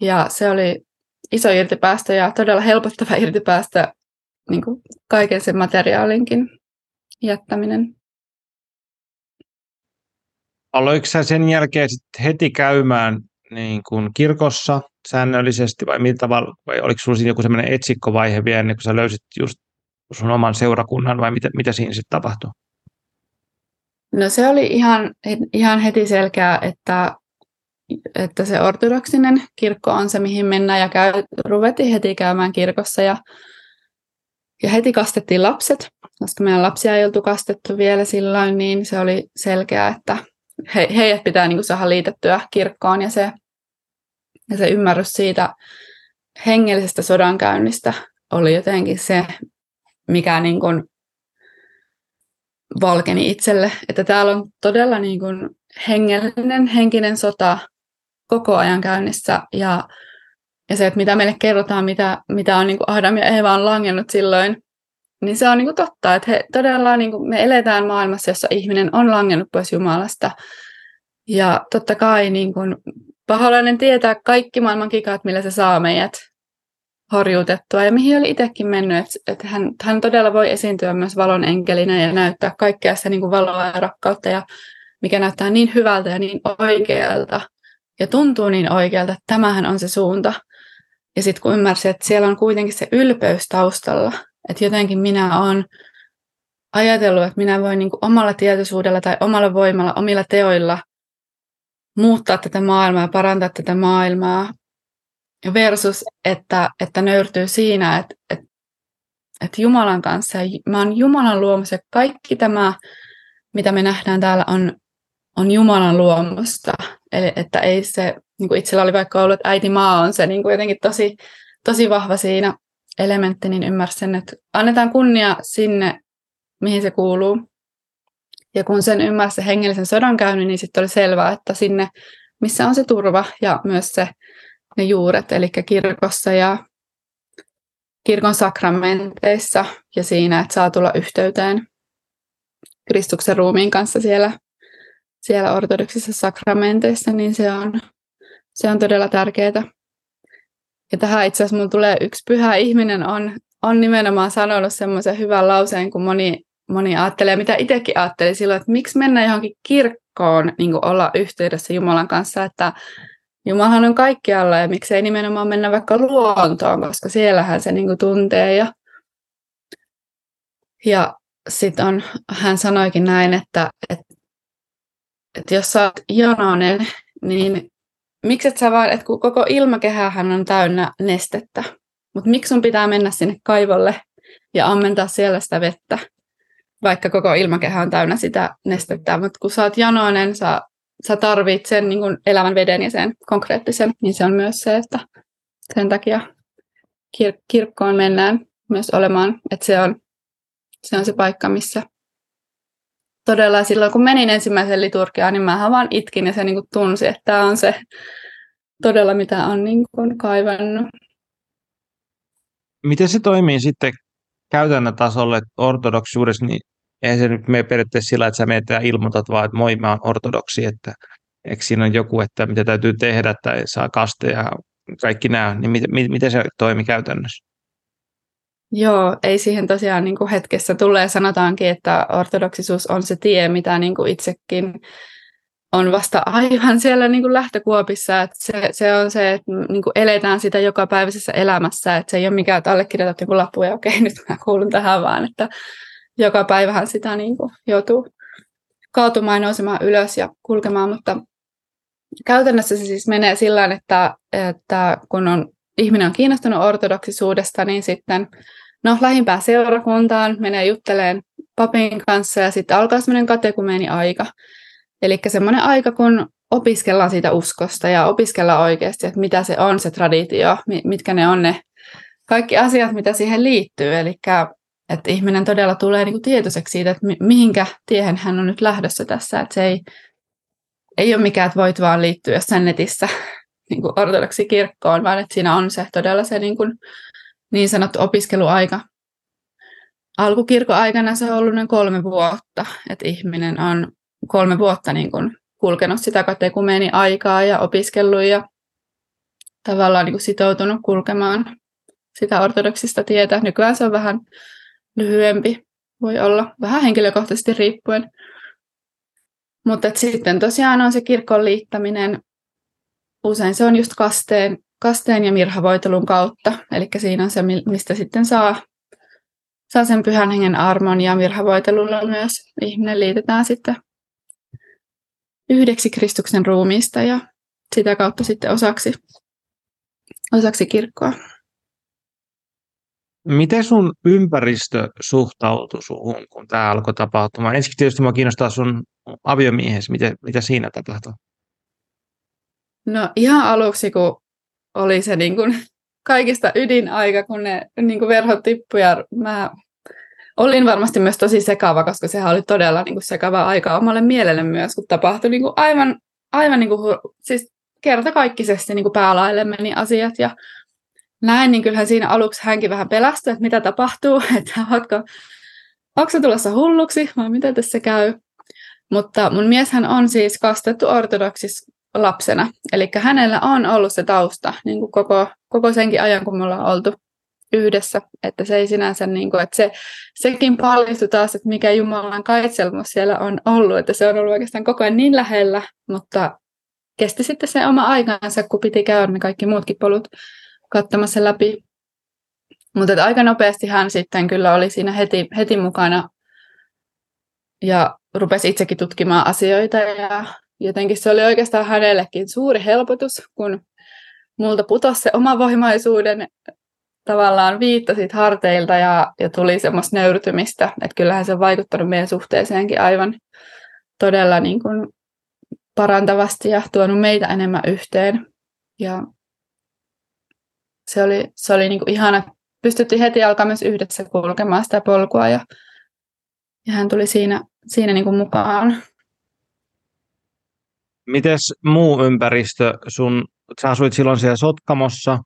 Ja se oli iso irtipäästö ja todella helpottava irtipäästö niin kuin kaiken sen materiaalinkin jättäminen. Aloitko sä sen jälkeen sit heti käymään niin kuin kirkossa säännöllisesti vai millä tavalla, vai oliko sinulla siinä joku sellainen etsikkovaihe vielä ennen kuin sä löysit just sun oman seurakunnan vai mitä, mitä siinä sitten tapahtui? No se oli ihan, ihan heti selkeää, että että se ortodoksinen kirkko on se, mihin mennään ja käy, ruvettiin heti käymään kirkossa ja, ja heti kastettiin lapset, koska meidän lapsia ei oltu kastettu vielä silloin, niin se oli selkeää, että he, heidät pitää niin kuin saada liitettyä kirkkoon ja se, ja se ymmärrys siitä hengellisestä sodankäynnistä oli jotenkin se, mikä niin kuin valkeni itselle, että täällä on todella niin kuin hengellinen, henkinen sota koko ajan käynnissä. Ja, ja se, että mitä meille kerrotaan, mitä, mitä on niin kuin Adam ja Eeva on langennut silloin, niin se on niin kuin totta, että he todella niin kuin me eletään maailmassa, jossa ihminen on langennut pois Jumalasta. Ja totta kai niin kuin, paholainen tietää kaikki maailman kikat, millä se saa meidät horjutettua. Ja mihin oli itsekin mennyt, että, että hän, hän todella voi esiintyä myös valon enkelinä ja näyttää kaikkea sitä niin kuin valoa ja rakkautta ja mikä näyttää niin hyvältä ja niin oikealta ja tuntuu niin oikealta, että tämähän on se suunta. Ja sitten kun ymmärsin, että siellä on kuitenkin se ylpeys taustalla, että jotenkin minä olen ajatellut, että minä voin niin omalla tietoisuudella tai omalla voimalla, omilla teoilla muuttaa tätä maailmaa parantaa tätä maailmaa, versus, että, että nöyrtyy siinä, että, että, että Jumalan kanssa, mä oon Jumalan luomus ja kaikki tämä, mitä me nähdään täällä, on on Jumalan luomusta. Eli että ei se, niin kuin itsellä oli vaikka ollut, että äiti maa on se niin kuin jotenkin tosi, tosi vahva siinä elementti, niin ymmärsin, että annetaan kunnia sinne, mihin se kuuluu. Ja kun sen ymmärsi se hengellisen sodan käynyt, niin sitten oli selvää, että sinne, missä on se turva ja myös se, ne juuret, eli kirkossa ja kirkon sakramenteissa ja siinä, että saa tulla yhteyteen Kristuksen ruumiin kanssa siellä siellä ortodoksissa sakramenteissa, niin se on, se on todella tärkeää. Ja tähän itse asiassa tulee yksi pyhä ihminen on, on nimenomaan sanonut semmoisen hyvän lauseen, kun moni, moni ajattelee, mitä itsekin ajatteli silloin, että miksi mennä johonkin kirkkoon niin olla yhteydessä Jumalan kanssa, että Jumalahan on kaikkialla ja miksei nimenomaan mennä vaikka luontoon, koska siellähän se niin tuntee. Ja, ja sitten hän sanoikin näin, että, että että jos sä oot janoinen, niin miksi et sä vaan, että kun koko ilmakehähän on täynnä nestettä, mutta miksi sun pitää mennä sinne kaivolle ja ammentaa siellä sitä vettä, vaikka koko ilmakehä on täynnä sitä nestettä, mutta kun sä oot janoinen, sä sä tarvit sen niin kuin elävän veden ja sen konkreettisen, niin se on myös se, että sen takia kir- kirkkoon mennään myös olemaan, että se on se, on se paikka, missä todella silloin, kun menin ensimmäisen liturgiaan, niin mä vaan itkin ja se niin kuin tunsi, että tämä on se todella, mitä on niin kuin kaivannut. Miten se toimii sitten käytännön tasolle ortodoksiudessa, niin ei se nyt mene periaatteessa sillä, että sä menet ja ilmoitat vaan, että moi, mä oon ortodoksi, että eikö siinä on joku, että mitä täytyy tehdä tai saa kasteja ja kaikki nämä, niin miten, miten se toimi käytännössä? Joo, ei siihen tosiaan niin kuin hetkessä tule. Sanotaankin, että ortodoksisuus on se tie, mitä niin kuin itsekin on vasta aivan siellä niin kuin lähtökuopissa. Että se, se on se, että niin kuin eletään sitä jokapäiväisessä elämässä. Että se ei ole mikään, että allekirjoitat joku lappu ja okei, [laughs] nyt mä kuulun tähän vaan. Että joka päivähän sitä niin kuin joutuu kaatumaan, nousemaan ylös ja kulkemaan. Mutta käytännössä se siis menee sillä että, että kun on, ihminen on kiinnostunut ortodoksisuudesta, niin sitten no, lähimpään seurakuntaan menee jutteleen papin kanssa ja sitten alkaa semmoinen katekumeeni aika. Eli semmoinen aika, kun opiskellaan siitä uskosta ja opiskellaan oikeasti, että mitä se on se traditio, mitkä ne on ne kaikki asiat, mitä siihen liittyy. Eli että ihminen todella tulee niin kuin tietoiseksi siitä, että mihinkä tiehen hän on nyt lähdössä tässä. Että se ei, ei ole mikään, että voit vaan liittyä jossain netissä [laughs] niin kuin ortodoksi kirkkoon, vaan että siinä on se todella se niin, kuin, niin sanottu opiskeluaika. Alkukirkon aikana se on ollut noin kolme vuotta, että ihminen on kolme vuotta niin kuin kulkenut sitä katekumeeni aikaa ja opiskellut ja tavallaan niin kuin sitoutunut kulkemaan sitä ortodoksista tietä. Nykyään se on vähän lyhyempi, voi olla vähän henkilökohtaisesti riippuen. Mutta sitten tosiaan on se kirkon liittäminen, usein se on just kasteen, kasteen ja mirhavoitelun kautta, eli siinä on se, mistä sitten saa, saa sen pyhän hengen armon ja mirhavoitelulla myös ihminen liitetään sitten yhdeksi Kristuksen ruumiista ja sitä kautta sitten osaksi, osaksi kirkkoa. Miten sun ympäristö suhtautui suhun, kun tämä alkoi tapahtumaan? Ensin tietysti minua kiinnostaa sun aviomiehesi, mitä, mitä siinä tapahtui? No ihan aluksi, kun oli se niin kuin kaikista ydinaika, kun ne niin kuin verhot tippuivat ja mä olin varmasti myös tosi sekava, koska sehän oli todella niin kuin sekava aika omalle mielelle myös, kun tapahtui niin kuin aivan, aivan niin kuin, siis kertakaikkisesti niin kuin päälaille meni asiat ja näin, niin kyllähän siinä aluksi hänkin vähän pelästyi, että mitä tapahtuu, [laughs] että ootko, onko tulossa hulluksi vai mitä tässä käy. Mutta mun mieshän on siis kastettu ortodoksis lapsena, eli hänellä on ollut se tausta niin kuin koko, koko senkin ajan, kun me ollaan oltu yhdessä, että se ei sinänsä, niin kuin, että se, sekin paljastui taas, että mikä Jumalan kaitselmus siellä on ollut, että se on ollut oikeastaan koko ajan niin lähellä, mutta kesti sitten se oma aikansa, kun piti käydä ne kaikki muutkin polut katsomassa läpi. Mutta aika nopeasti hän sitten kyllä oli siinä heti, heti mukana ja rupesi itsekin tutkimaan asioita ja jotenkin se oli oikeastaan hänellekin suuri helpotus, kun multa putosi se omavoimaisuuden tavallaan viittasit harteilta ja, ja tuli semmoista nöyrtymistä, että kyllähän se on vaikuttanut meidän suhteeseenkin aivan todella niin kuin parantavasti ja tuonut meitä enemmän yhteen. Ja se oli, se oli niin kuin ihana. Pystyttiin heti alkaa myös yhdessä kulkemaan sitä polkua ja, ja hän tuli siinä, siinä niin kuin mukaan. Mites muu ympäristö? Sun, sä asuit silloin siellä Sotkamossa.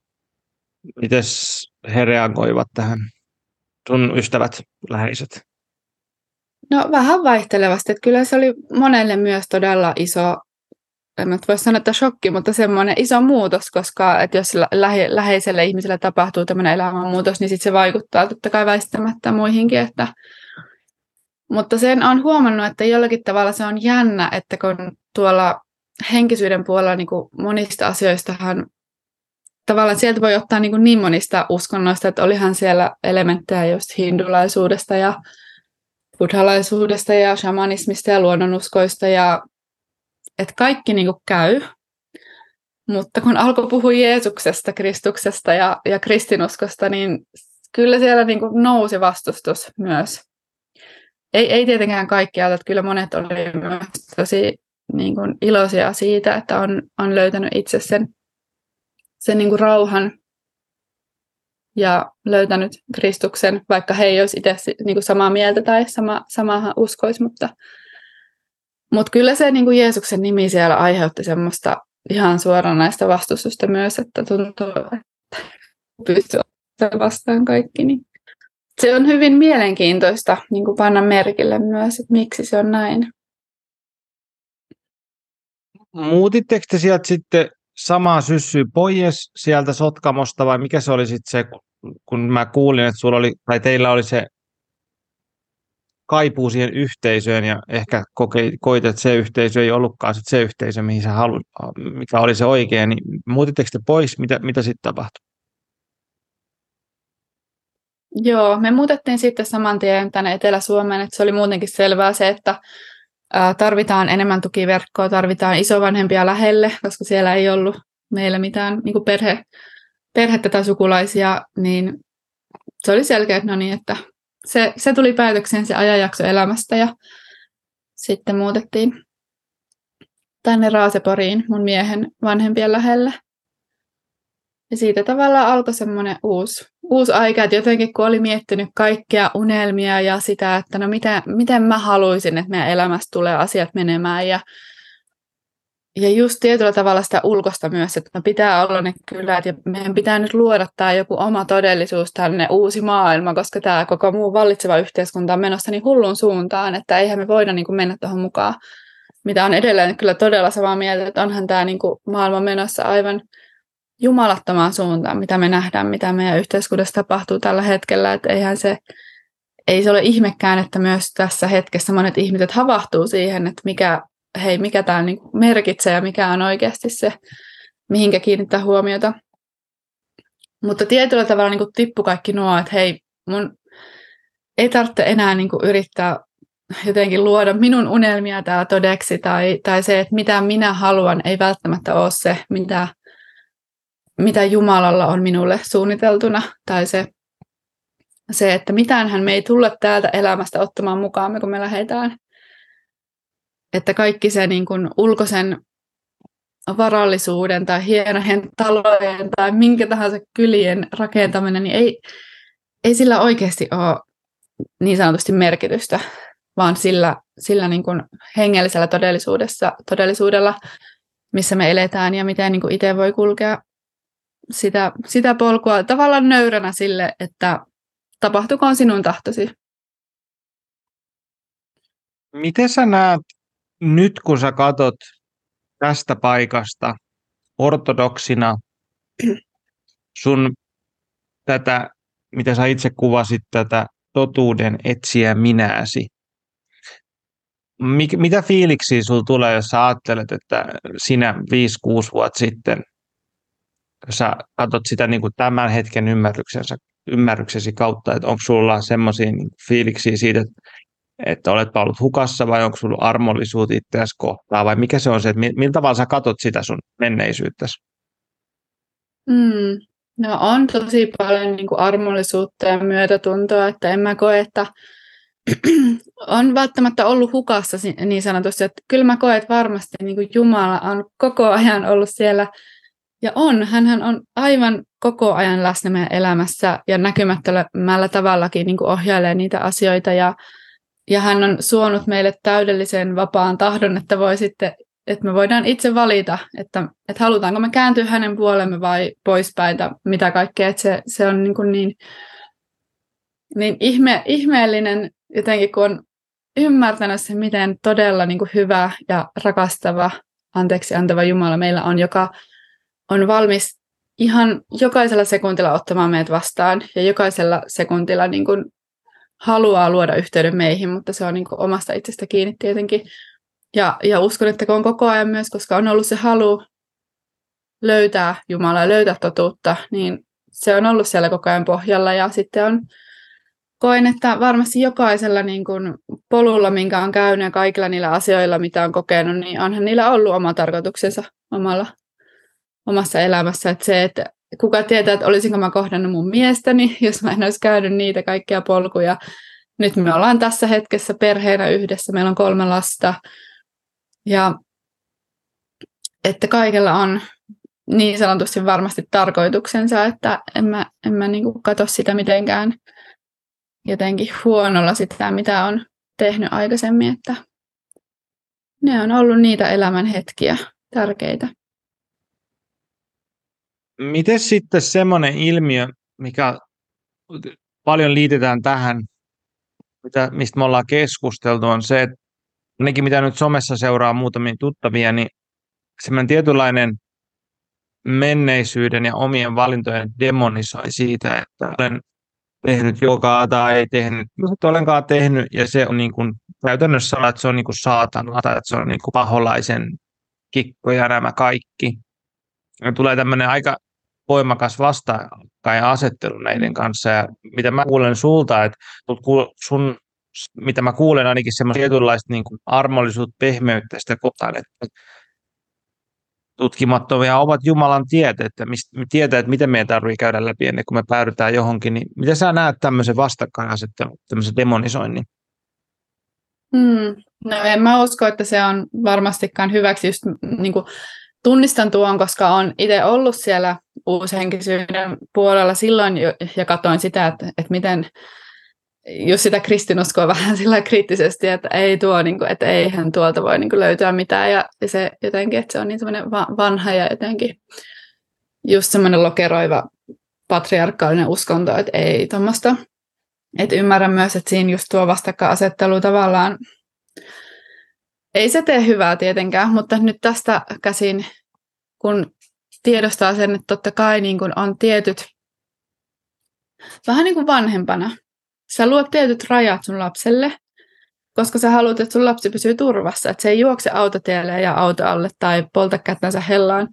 Mites he reagoivat tähän? Sun ystävät, läheiset? No vähän vaihtelevasti. Että kyllä se oli monelle myös todella iso en nyt voi sanoa, että shokki, mutta semmoinen iso muutos, koska että jos lähe, läheiselle ihmiselle tapahtuu tämmöinen elämänmuutos, niin sit se vaikuttaa totta kai väistämättä muihinkin. Että... Mutta sen on huomannut, että jollakin tavalla se on jännä, että kun tuolla henkisyyden puolella niin kuin monista asioistahan tavallaan sieltä voi ottaa niin, kuin niin monista uskonnoista, että olihan siellä elementtejä just hindulaisuudesta ja buddhalaisuudesta ja shamanismista ja luonnonuskoista ja että kaikki niin kuin käy, mutta kun alkoi puhua Jeesuksesta, Kristuksesta ja, ja kristinuskosta, niin kyllä siellä niin kuin nousi vastustus myös. Ei, ei tietenkään kaikkia, että kyllä monet oli myös tosi niin kuin iloisia siitä, että on, on löytänyt itse sen, sen niin kuin rauhan ja löytänyt Kristuksen, vaikka he ei olisi itse niin kuin samaa mieltä tai sama, samahan uskoisi, mutta, mutta kyllä se niin kuin Jeesuksen nimi siellä aiheutti semmoista ihan suoranaista vastustusta myös, että tuntuu, että [laughs] pystyy vastaan kaikki. Niin se on hyvin mielenkiintoista niin kuin panna merkille myös, että miksi se on näin. Muutitteko te sieltä sitten samaa syssyä pois sieltä Sotkamosta vai mikä se oli sitten se, kun mä kuulin, että sulla oli, tai teillä oli se kaipuu siihen yhteisöön ja ehkä koit, että se yhteisö ei ollutkaan sit se yhteisö, mihin sä haluat, mikä oli se oikea, niin muutitteko te pois, mitä, mitä sitten tapahtui? Joo, me muutettiin sitten saman tien tänne Etelä-Suomeen, että se oli muutenkin selvää se, että tarvitaan enemmän tukiverkkoa, tarvitaan isovanhempia lähelle, koska siellä ei ollut meillä mitään niin perhe, perhettä tai sukulaisia, niin se oli selkeä, että no niin, että se, se tuli päätökseen se ajanjakso elämästä ja sitten muutettiin tänne Raaseporiin mun miehen vanhempien lähelle. Ja siitä tavallaan alkoi semmoinen uusi, uusi aika, että jotenkin kun oli miettinyt kaikkia unelmia ja sitä, että no miten, miten mä haluaisin, että meidän elämästä tulee asiat menemään ja ja just tietyllä tavalla sitä ulkosta myös, että no pitää olla ne kylät ja meidän pitää nyt luoda tämä joku oma todellisuus, tänne uusi maailma, koska tämä koko muu vallitseva yhteiskunta on menossa niin hullun suuntaan, että eihän me voida niin kuin mennä tuohon mukaan. Mitä on edelleen kyllä todella samaa mieltä, että onhan tämä niin kuin maailma menossa aivan jumalattomaan suuntaan, mitä me nähdään, mitä meidän yhteiskunnassa tapahtuu tällä hetkellä, että eihän se, ei se ole ihmekään, että myös tässä hetkessä monet ihmiset havahtuu siihen, että mikä hei, mikä tämä niin merkitsee ja mikä on oikeasti se, mihinkä kiinnittää huomiota. Mutta tietyllä tavalla niin tippu kaikki nuo, että hei, mun ei tarvitse enää niin yrittää jotenkin luoda minun unelmia täällä todeksi, tai, tai se, että mitä minä haluan, ei välttämättä ole se, mitä, mitä Jumalalla on minulle suunniteltuna, tai se, se, että mitään hän me ei tulla täältä elämästä ottamaan mukaan, kun me lähdetään. Että kaikki se niin kuin ulkoisen varallisuuden tai hienojen talojen tai minkä tahansa kylien rakentaminen, niin ei, ei sillä oikeasti ole niin sanotusti merkitystä, vaan sillä, sillä niin kuin hengellisellä todellisuudessa, todellisuudella, missä me eletään ja miten niin kuin itse voi kulkea sitä, sitä polkua tavallaan nöyränä sille, että tapahtukoon sinun tahtosi. Miten sä näet nyt kun sä katot tästä paikasta ortodoksina [clears throat] sun tätä, mitä sä itse kuvasit, tätä totuuden etsiä minääsi, Mik, mitä fiiliksiä sulla tulee, jos sä ajattelet, että sinä 5-6 vuotta sitten, sä katsot sitä niin kuin tämän hetken ymmärryksensä, ymmärryksesi kautta, että onko sulla semmoisia niin fiiliksiä siitä, että että oletpa ollut hukassa vai onko sulla armollisuus itseäsi kohtaa vai mikä se on se, että millä tavalla sä katot sitä sun menneisyyttäsi? Mm, no on tosi paljon niin kuin armollisuutta ja myötätuntoa, että en mä koe, että [clears throat] on välttämättä ollut hukassa niin sanotusti, että kyllä mä koen, että varmasti niin kuin Jumala on koko ajan ollut siellä ja on, hän on aivan koko ajan läsnä meidän elämässä ja näkymättömällä tavallakin niin kuin ohjailee niitä asioita ja ja hän on suonut meille täydellisen vapaan tahdon, että voi sitten että me voidaan itse valita, että, että halutaanko me kääntyä hänen puolemme vai poispäin, mitä kaikkea. Että se, se on niin, kuin niin, niin ihme, ihmeellinen jotenkin, kun on ymmärtänyt se, miten todella niin kuin hyvä ja rakastava, anteeksi antava Jumala meillä on, joka on valmis ihan jokaisella sekuntilla ottamaan meidät vastaan ja jokaisella sekuntilla niin kuin haluaa luoda yhteyden meihin, mutta se on niin kuin omasta itsestä kiinni tietenkin. Ja, ja uskon, että on koko ajan myös, koska on ollut se halu löytää Jumalaa löytää totuutta, niin se on ollut siellä koko ajan pohjalla. Ja sitten on, koen, että varmasti jokaisella niin kuin polulla, minkä on käynyt ja kaikilla niillä asioilla, mitä on kokenut, niin onhan niillä ollut oma tarkoituksensa omalla, omassa elämässä. Että se, että kuka tietää, että olisinko mä kohdannut mun miestäni, [laughs] jos mä en olisi käynyt niitä kaikkia polkuja. Nyt me ollaan tässä hetkessä perheenä yhdessä, meillä on kolme lasta. Ja että kaikella on niin sanotusti varmasti tarkoituksensa, että en mä, en mä niin katso sitä mitenkään jotenkin huonolla sitä, mitä on tehnyt aikaisemmin, että ne on ollut niitä elämän hetkiä tärkeitä. Miten sitten semmoinen ilmiö, mikä paljon liitetään tähän, mitä, mistä me ollaan keskusteltu, on se, että ainakin mitä nyt somessa seuraa muutamia tuttavia, niin semmoinen tietynlainen menneisyyden ja omien valintojen demonisoi siitä, että olen tehnyt jokaa tai ei tehnyt, mutta olenkaan tehnyt, ja se on niin kuin, käytännössä että se on niin kuin saatana tai että se on niin kuin paholaisen kikkoja nämä kaikki. Ja tulee tämmöinen aika voimakas vastakkainasettelu näiden kanssa, ja mitä mä kuulen sulta, että sun, mitä mä kuulen ainakin semmoista tietynlaista niin kuin armollisuutta, pehmeyttä sitä kohtaan, että tutkimattomia ovat Jumalan tiet, että mistä, tietää, että miten meidän tarvitsee käydä läpi ennen kuin me päädytään johonkin. Niin miten sä näet tämmöisen vastakkainasettelun, tämmöisen demonisoinnin? Hmm. No en mä usko, että se on varmastikaan hyväksi. Just, niin kuin, tunnistan tuon, koska olen itse ollut siellä uushenkisyyden puolella silloin jo, ja katsoin sitä, että, että miten just sitä kristinuskoa [laughs] vähän sillä kriittisesti, että ei tuo, niin kuin, että eihän tuolta voi niin kuin, löytyä mitään. Ja, ja se jotenkin, että se on niin semmoinen vanha ja jotenkin just semmoinen lokeroiva patriarkaalinen uskonto, että ei tuommoista. Että ymmärrän myös, että siinä just tuo vastakkainasettelu tavallaan, ei se tee hyvää tietenkään, mutta nyt tästä käsin, kun tiedostaa sen, että totta kai niin kuin on tietyt, vähän niin kuin vanhempana, Sä luot tietyt rajat sun lapselle, koska sä haluat, että sun lapsi pysyy turvassa, että se ei juokse autotielle ja auto alle tai polta kättänsä hellaan.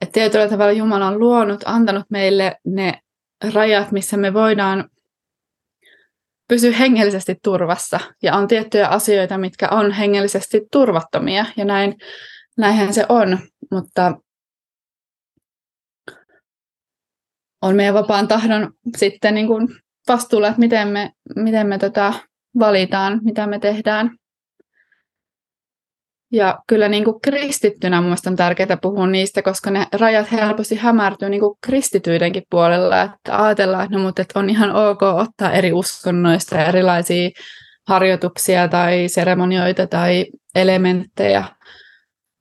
Että tietyllä tavalla Jumala on luonut, antanut meille ne rajat, missä me voidaan pysyä hengellisesti turvassa. Ja on tiettyjä asioita, mitkä on hengellisesti turvattomia, ja näin, näinhän se on. Mutta on meidän vapaan tahdon sitten niin kuin vastuulla, että miten me, miten me tota valitaan, mitä me tehdään. Ja kyllä niin kuin kristittynä mielestäni on tärkeää puhua niistä, koska ne rajat helposti hämärtyy niin kuin kristityidenkin puolella, että ajatellaan, että, no, mutta että on ihan ok ottaa eri uskonnoista erilaisia harjoituksia tai seremonioita tai elementtejä.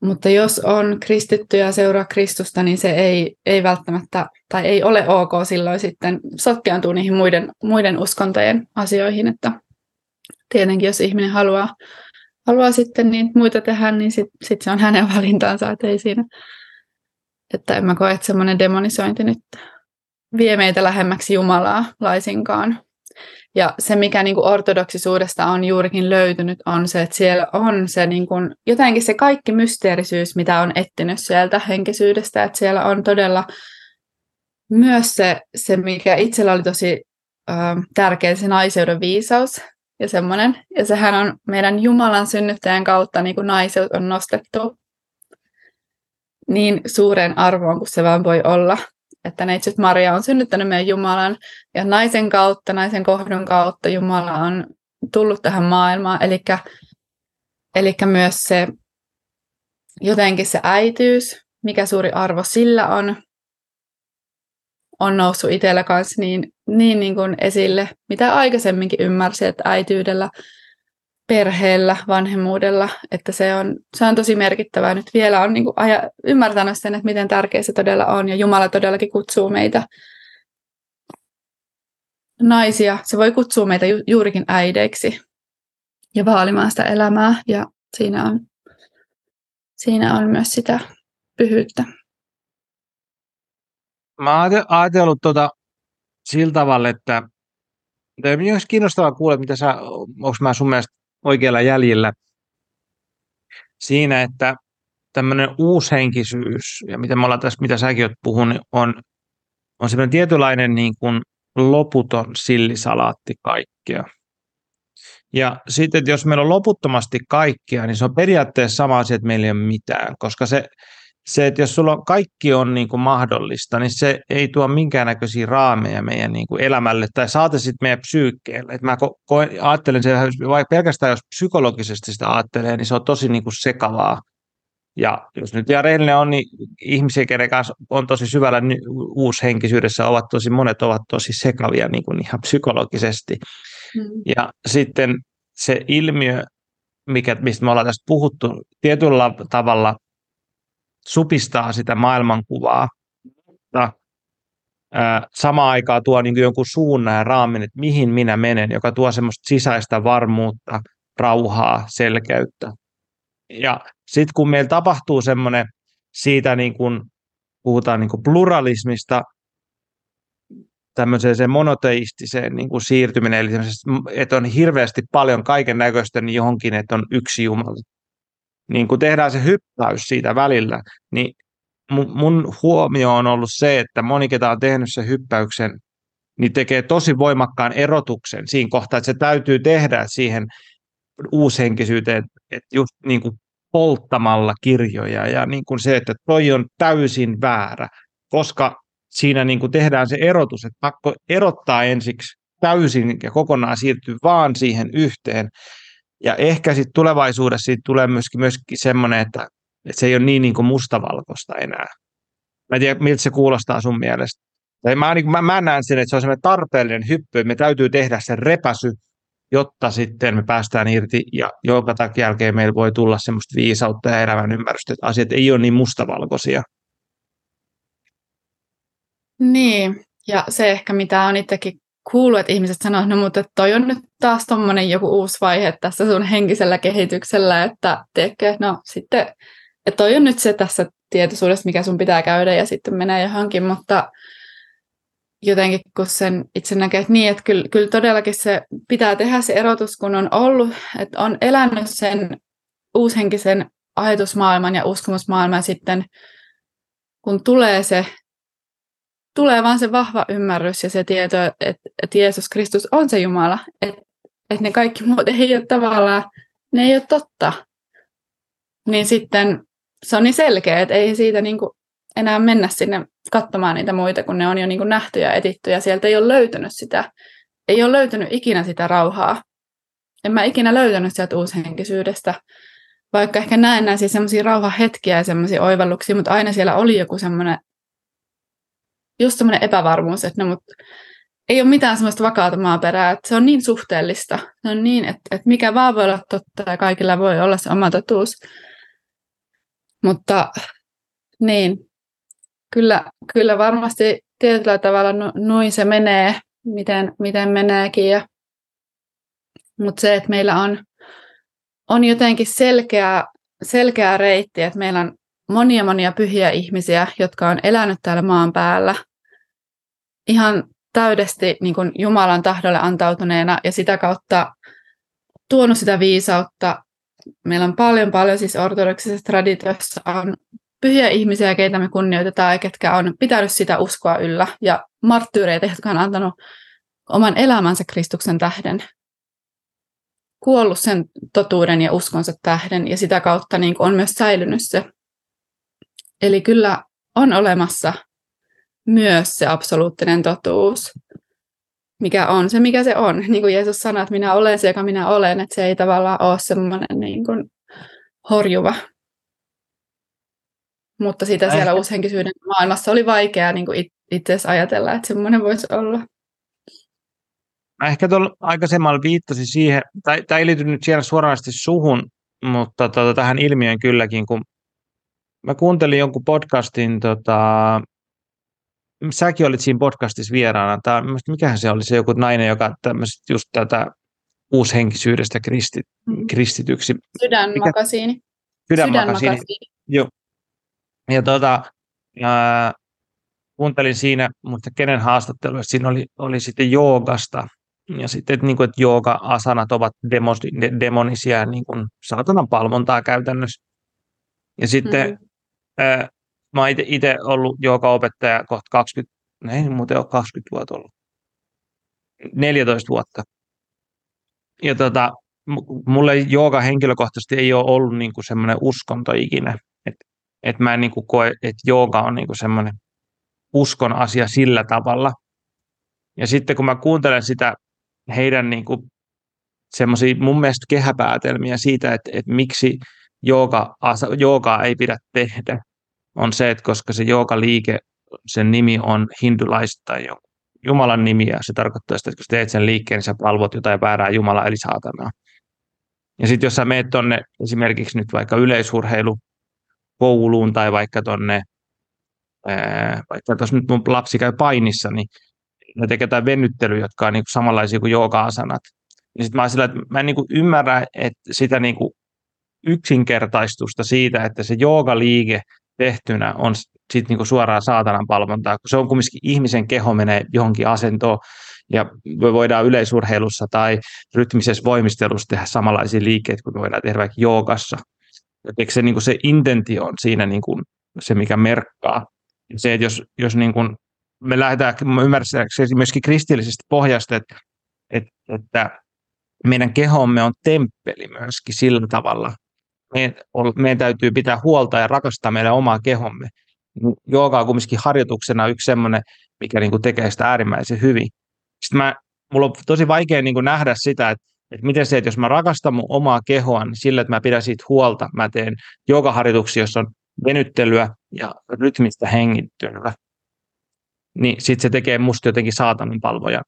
Mutta jos on kristitty ja seuraa Kristusta, niin se ei, ei välttämättä, tai ei ole ok silloin sitten sotkeantua niihin muiden, muiden uskontojen asioihin, että tietenkin jos ihminen haluaa, haluaa sitten niin muita tehdä, niin sitten sit se on hänen valintansa, että ei siinä, että en mä koe, että semmoinen demonisointi nyt vie meitä lähemmäksi Jumalaa laisinkaan. Ja se, mikä niin kuin ortodoksisuudesta on juurikin löytynyt, on se, että siellä on se niin kuin, jotenkin se kaikki mysteerisyys, mitä on etsinyt sieltä henkisyydestä, että siellä on todella myös se, se mikä itsellä oli tosi äh, tärkeä, se naiseuden viisaus ja semmoinen. Ja sehän on meidän Jumalan synnyttäjän kautta niin kuin naiseus on nostettu niin suureen arvoon kuin se vaan voi olla että neitsyt Maria on synnyttänyt meidän Jumalan ja naisen kautta, naisen kohdun kautta Jumala on tullut tähän maailmaan. Eli myös se jotenkin se äityys, mikä suuri arvo sillä on, on noussut itsellä kanssa niin, niin, niin kuin esille, mitä aikaisemminkin ymmärsi, että äityydellä – perheellä, vanhemmuudella, että se on, se on tosi merkittävää. Nyt vielä on niin kuin aja, ymmärtänyt sen, että miten tärkeä se todella on, ja Jumala todellakin kutsuu meitä naisia. Se voi kutsua meitä ju, juurikin äideiksi ja vaalimaan sitä elämää, ja siinä on, siinä on myös sitä pyhyyttä. Mä oon ajatellut tuota sillä tavalla, että olisi kiinnostavaa kuulla, mitä sä, onko mä sun mielestä oikealla jäljellä siinä, että tämmöinen uushenkisyys, ja mitä me ollaan tässä, mitä säkin oot puhunut, on, on semmoinen tietynlainen niin kuin loputon sillisalaatti kaikkea. Ja sitten, että jos meillä on loputtomasti kaikkea, niin se on periaatteessa sama asia, että meillä ei ole mitään, koska se, se, että jos sulla on, kaikki on niin kuin mahdollista, niin se ei tuo minkäännäköisiä raameja meidän niin kuin elämälle tai saate sitten meidän psyykkeelle. Et mä ko- ko- ajattelen, että vaikka pelkästään jos psykologisesti sitä ajattelee, niin se on tosi niin kuin sekavaa. Ja jos nyt ja rehellinen on, niin ihmisiä, kenen kanssa on tosi syvällä uushenkisyydessä, ovat tosi, monet ovat tosi sekavia niin kuin ihan psykologisesti. Mm. Ja sitten se ilmiö, mikä, mistä me ollaan tästä puhuttu, tietyllä tavalla supistaa sitä maailmankuvaa, mutta samaan aikaan tuo niin jonkun suunnan ja raamin, että mihin minä menen, joka tuo semmoista sisäistä varmuutta, rauhaa, selkeyttä. Ja sitten kun meillä tapahtuu semmoinen siitä, niin kun puhutaan niin kuin pluralismista, tämmöiseen se monoteistiseen niin kuin siirtyminen, eli että on hirveästi paljon kaiken näköistä niin johonkin, että on yksi Jumala. Niin kun tehdään se hyppäys siitä välillä, niin mun huomio on ollut se, että moni, ketä on tehnyt sen hyppäyksen, niin tekee tosi voimakkaan erotuksen siinä kohtaa, että se täytyy tehdä siihen uushenkisyyteen, että just niin kuin polttamalla kirjoja ja niin kuin se, että toi on täysin väärä, koska siinä niin kuin tehdään se erotus, että pakko erottaa ensiksi täysin ja kokonaan siirtyy vaan siihen yhteen. Ja ehkä sitten tulevaisuudessa siitä tulee myöskin, myöskin semmoinen, että, että se ei ole niin, niin kuin mustavalkoista enää. Mä en tiedä, miltä se kuulostaa sun mielestä. Tai mä, niin, mä, mä näen sen, että se on semmoinen tarpeellinen hyppy, me täytyy tehdä se repäsy, jotta sitten me päästään irti ja joka takia jälkeen meillä voi tulla semmoista viisautta ja elämän ymmärrystä, että asiat ei ole niin mustavalkoisia. Niin, ja se ehkä mitä on itsekin kuullut, että ihmiset sanoo, no mutta toi on nyt taas tuommoinen joku uusi vaihe tässä sun henkisellä kehityksellä, että teekö, no sitten, että toi on nyt se tässä tietoisuudessa, mikä sun pitää käydä ja sitten menee johonkin, mutta jotenkin kun sen itse näkee, että niin, että kyllä, kyllä todellakin se pitää tehdä se erotus, kun on ollut, että on elänyt sen uushenkisen ajatusmaailman ja uskomusmaailman sitten, kun tulee se tulee vaan se vahva ymmärrys ja se tieto, että, että Jeesus Kristus on se Jumala, että, että ne kaikki muut ei ole tavallaan, ne ei ole totta. Niin sitten se on niin selkeä, että ei siitä niin kuin enää mennä sinne katsomaan niitä muita, kun ne on jo niin kuin nähty ja etitty ja sieltä ei ole löytynyt sitä, ei ole löytynyt ikinä sitä rauhaa. En mä ikinä löytänyt sieltä uushenkisyydestä, vaikka ehkä näen näin siis semmoisia rauhahetkiä ja semmoisia oivalluksia, mutta aina siellä oli joku semmoinen just semmoinen epävarmuus, että no, mutta ei ole mitään semmoista vakaata maaperää, että se on niin suhteellista. Se on niin, että, että mikä vaan voi olla totta ja kaikilla voi olla se oma totuus. Mutta niin, kyllä, kyllä varmasti tietyllä tavalla noin se menee, miten, miten meneekin. Ja, mutta se, että meillä on, on jotenkin selkeä, selkeä reitti, että meillä on monia monia pyhiä ihmisiä, jotka on elänyt täällä maan päällä ihan täydesti niin kuin Jumalan tahdolle antautuneena ja sitä kautta tuonut sitä viisautta. Meillä on paljon paljon siis ortodoksisessa traditiossa on pyhiä ihmisiä, keitä me kunnioitetaan ja ketkä on pitänyt sitä uskoa yllä ja marttyyreitä, jotka on antanut oman elämänsä Kristuksen tähden kuollut sen totuuden ja uskonsa tähden ja sitä kautta niin on myös säilynyt se Eli kyllä on olemassa myös se absoluuttinen totuus, mikä on se, mikä se on. Niin kuin Jeesus sanoi, että minä olen se, joka minä olen, että se ei tavallaan ole semmoinen niin kuin horjuva. Mutta sitä siellä Ehkä. uushenkisyyden maailmassa oli vaikeaa niin kuin itse ajatella, että semmoinen voisi olla. Mä ehkä tuolla aikaisemmalla viittasin siihen, tai tämä ei liity nyt siellä suoranaisesti suhun, mutta tuota, tähän ilmiön kylläkin, kun mä kuuntelin jonkun podcastin, tota, säkin olit siinä podcastissa vieraana, tai mikähän se oli se joku nainen, joka tämmöistä just tätä uushenkisyydestä kristi, mm. kristityksi. Sydänmakasiini. Sydänmakasiini. Joo. Ja tota, ää, kuuntelin siinä, mutta kenen haastattelu, siinä oli, oli sitten joogasta, ja sitten, että, niin kuin, että jooga-asanat ovat demos, de, demonisia niin kuin saatanan palvontaa käytännössä. Ja sitten mm mä oon itse ollut opettaja kohta 20, ei muuten ole 20 vuotta ollut, 14 vuotta. Ja tota, mulle jooga henkilökohtaisesti ei ole ollut niinku semmoinen uskonto ikinä. Että et mä en niinku koe, että jooga on niinku semmoinen uskon asia sillä tavalla. Ja sitten kun mä kuuntelen sitä heidän niinku semmoisia mun mielestä kehäpäätelmiä siitä, että, että miksi jooga, joogaa ei pidä tehdä, on se, että koska se liike, sen nimi on hindulaista tai Jumalan nimi, ja se tarkoittaa sitä, että kun teet sen liikkeen, niin sä palvot jotain väärää Jumalaa, eli saatanaa. Ja sitten jos sä meet tonne esimerkiksi nyt vaikka yleisurheilukouluun tai vaikka tonne, ää, vaikka tuossa nyt mun lapsi käy painissa, niin ne tekee jotain venyttelyä, jotka on niin samanlaisia kuin jooga-asanat. Ja sitten mä sillä, että mä en niin kuin ymmärrä että sitä niin kuin yksinkertaistusta siitä, että se joogaliike tehtynä on sit niin kuin suoraan saatanan palvontaa, kun se on kumminkin ihmisen keho menee johonkin asentoon, ja me voidaan yleisurheilussa tai rytmisessä voimistelussa tehdä samanlaisia liikkeitä kuin me voidaan tehdä vaikka joogassa. Eikö se, niin kuin se intentio on siinä niin kuin se, mikä merkkaa. Se, että jos, jos niin kuin me lähdetään ymmärtääkseni myöskin kristillisestä pohjasta, että, että, että meidän kehomme on temppeli myöskin sillä tavalla. Meidän, meidän täytyy pitää huolta ja rakastaa meidän omaa kehomme. Jooga on kumminkin harjoituksena yksi semmoinen, mikä niin kuin tekee sitä äärimmäisen hyvin. Sitten mä, mulla on tosi vaikea niin kuin nähdä sitä, että, että miten se, että jos mä rakastan mun omaa kehoa, niin sillä, että mä pidän siitä huolta, mä teen joogaharjoituksia, jossa on venyttelyä ja rytmistä hengittelyä, niin sitten se tekee musta jotenkin saatanan palvoja.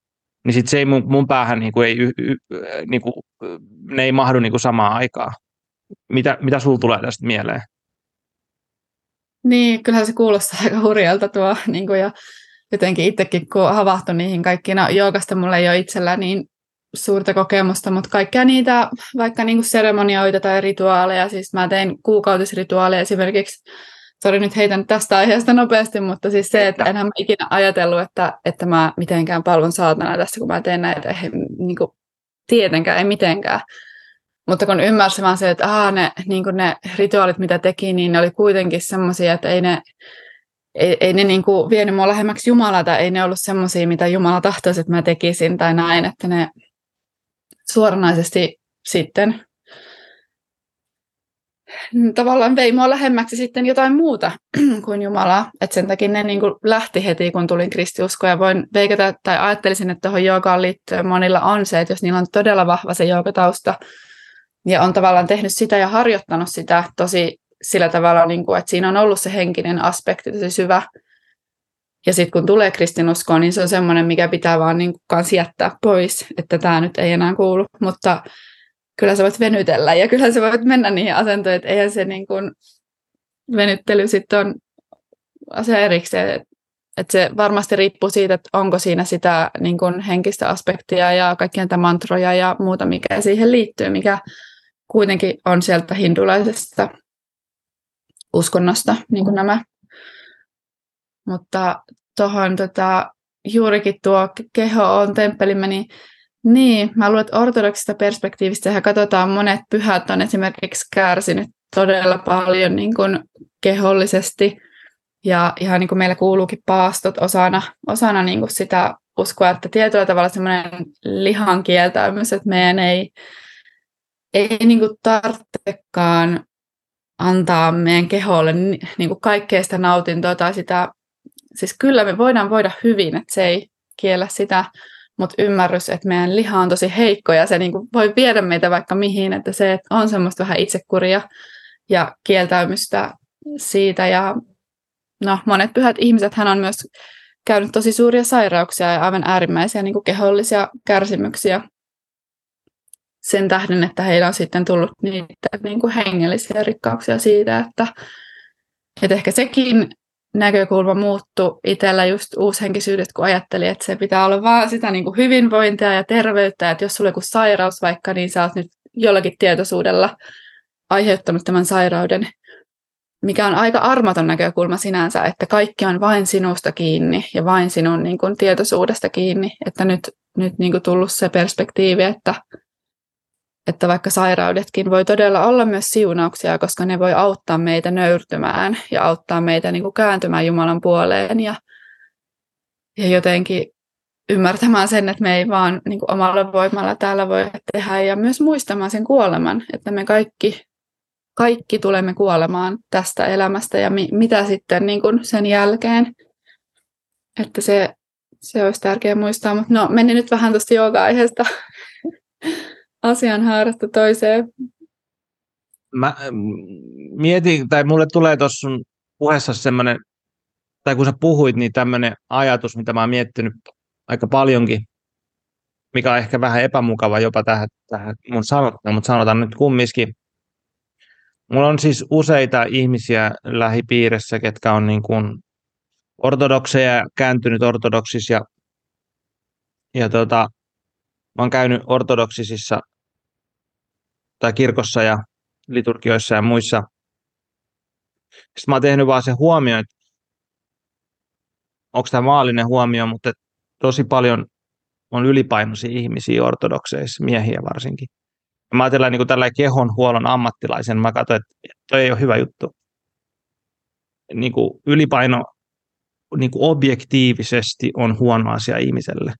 Niin sitten se ei mun, mun päähän niin kuin ei, y, y, niin kuin, ne ei mahdu niin kuin samaan aikaan. Mitä, mitä sulla tulee tästä mieleen? Niin, kyllähän se kuulostaa aika hurjalta tuo, niin kuin, ja jotenkin itsekin kun havahtui niihin kaikkiin, no joogasta mulla ei ole itsellä niin suurta kokemusta, mutta kaikkia niitä vaikka niin kuin seremonioita tai rituaaleja, siis mä tein kuukautisrituaaleja esimerkiksi sori nyt heitän tästä aiheesta nopeasti, mutta siis se, että enhän mä ikinä ajatellut, että, että mä mitenkään palvon saatana tässä, kun mä teen näitä, niin kuin, tietenkään, ei mitenkään. Mutta kun ymmärsin vaan se, että aha, ne, niin ne rituaalit, mitä teki, niin ne oli kuitenkin semmoisia, että ei ne, ei, ei ne niin kuin vienyt mua lähemmäksi Jumalaa, tai ei ne ollut semmoisia, mitä Jumala tahtoisi, että mä tekisin tai näin, että ne suoranaisesti sitten tavallaan vei mua lähemmäksi sitten jotain muuta [clears throat] kuin Jumalaa. Et sen takia ne niin lähti heti, kun tulin kristiuskoon. Ja voin veikata, tai ajattelisin, että tuohon joogaan liittyen monilla on se, että jos niillä on todella vahva se joogatausta, ja on tavallaan tehnyt sitä ja harjoittanut sitä tosi sillä tavalla, niin kuin, että siinä on ollut se henkinen aspekti tosi syvä. Ja sitten kun tulee kristinuskoon, niin se on semmoinen, mikä pitää vaan niin kuin jättää pois, että tämä nyt ei enää kuulu. Mutta kyllä sä voit venytellä ja kyllä sä voit mennä niihin asentoihin, että eihän se niin kuin venyttely sitten on asia erikseen. Että se varmasti riippuu siitä, että onko siinä sitä niin kuin henkistä aspektia ja kaikkia näitä mantroja ja muuta, mikä siihen liittyy, mikä kuitenkin on sieltä hindulaisesta uskonnosta, niin kuin nämä. Mutta tuohon tota, juurikin tuo keho on temppelimme, niin niin, mä luulen, että ortodoksista perspektiivistä ja katsotaan monet pyhät on esimerkiksi kärsinyt todella paljon niin kuin kehollisesti. Ja ihan niin kuin meillä kuuluukin paastot osana, osana niin kuin sitä uskoa, että tietyllä tavalla semmoinen lihan kieltäymys, että meidän ei, ei niin kuin tarvitsekaan antaa meidän keholle niin kuin kaikkea sitä nautintoa tai sitä, siis kyllä me voidaan voida hyvin, että se ei kiellä sitä, mutta ymmärrys, että meidän liha on tosi heikko ja se niin kuin voi viedä meitä vaikka mihin, että se että on semmoista vähän itsekuria ja kieltäymystä siitä ja no, monet pyhät ihmiset hän on myös käynyt tosi suuria sairauksia ja aivan äärimmäisiä niin kuin kehollisia kärsimyksiä sen tähden, että heillä on sitten tullut niitä niin kuin hengellisiä rikkauksia siitä, että, että ehkä sekin näkökulma muuttui itsellä just uushenkisyydestä, kun ajattelin, että se pitää olla vaan sitä niin kuin hyvinvointia ja terveyttä, että jos sulla on joku sairaus vaikka, niin sä oot nyt jollakin tietoisuudella aiheuttanut tämän sairauden, mikä on aika armoton näkökulma sinänsä, että kaikki on vain sinusta kiinni ja vain sinun niin kuin, tietoisuudesta kiinni, että nyt, nyt niin kuin, tullut se perspektiivi, että että vaikka sairaudetkin voi todella olla myös siunauksia, koska ne voi auttaa meitä nöyrtymään ja auttaa meitä niin kuin kääntymään Jumalan puoleen ja, ja jotenkin ymmärtämään sen, että me ei vaan niin kuin omalla voimalla täällä voi tehdä ja myös muistamaan sen kuoleman, että me kaikki, kaikki tulemme kuolemaan tästä elämästä ja mi, mitä sitten niin kuin sen jälkeen. Että se, se olisi tärkeää muistaa, mutta no meni nyt vähän tuosta jooga-aiheesta [laughs] asian haarasta toiseen. mä mietin, tai mulle tulee tuossa puheessa semmoinen, tai kun sä puhuit, niin tämmöinen ajatus, mitä mä oon miettinyt aika paljonkin, mikä on ehkä vähän epämukava jopa tähän, tähän mun sanottuna, mutta sanotaan nyt kumminkin. Mulla on siis useita ihmisiä lähipiirissä, ketkä on niin kuin ortodokseja kääntynyt ortodoksissa ja, ja tota, mä oon käynyt ortodoksisissa tai kirkossa ja liturgioissa ja muissa. Sitten mä oon tehnyt vaan sen huomioon, että onko tämä maallinen huomio, mutta tosi paljon on ylipainoisia ihmisiä ortodokseissa, miehiä varsinkin. Ja mä ajattelen niin tällä kehonhuollon ammattilaisen, mä katsoin, että toi ei ole hyvä juttu. Niin kuin ylipaino niin kuin objektiivisesti on huono asia ihmiselle.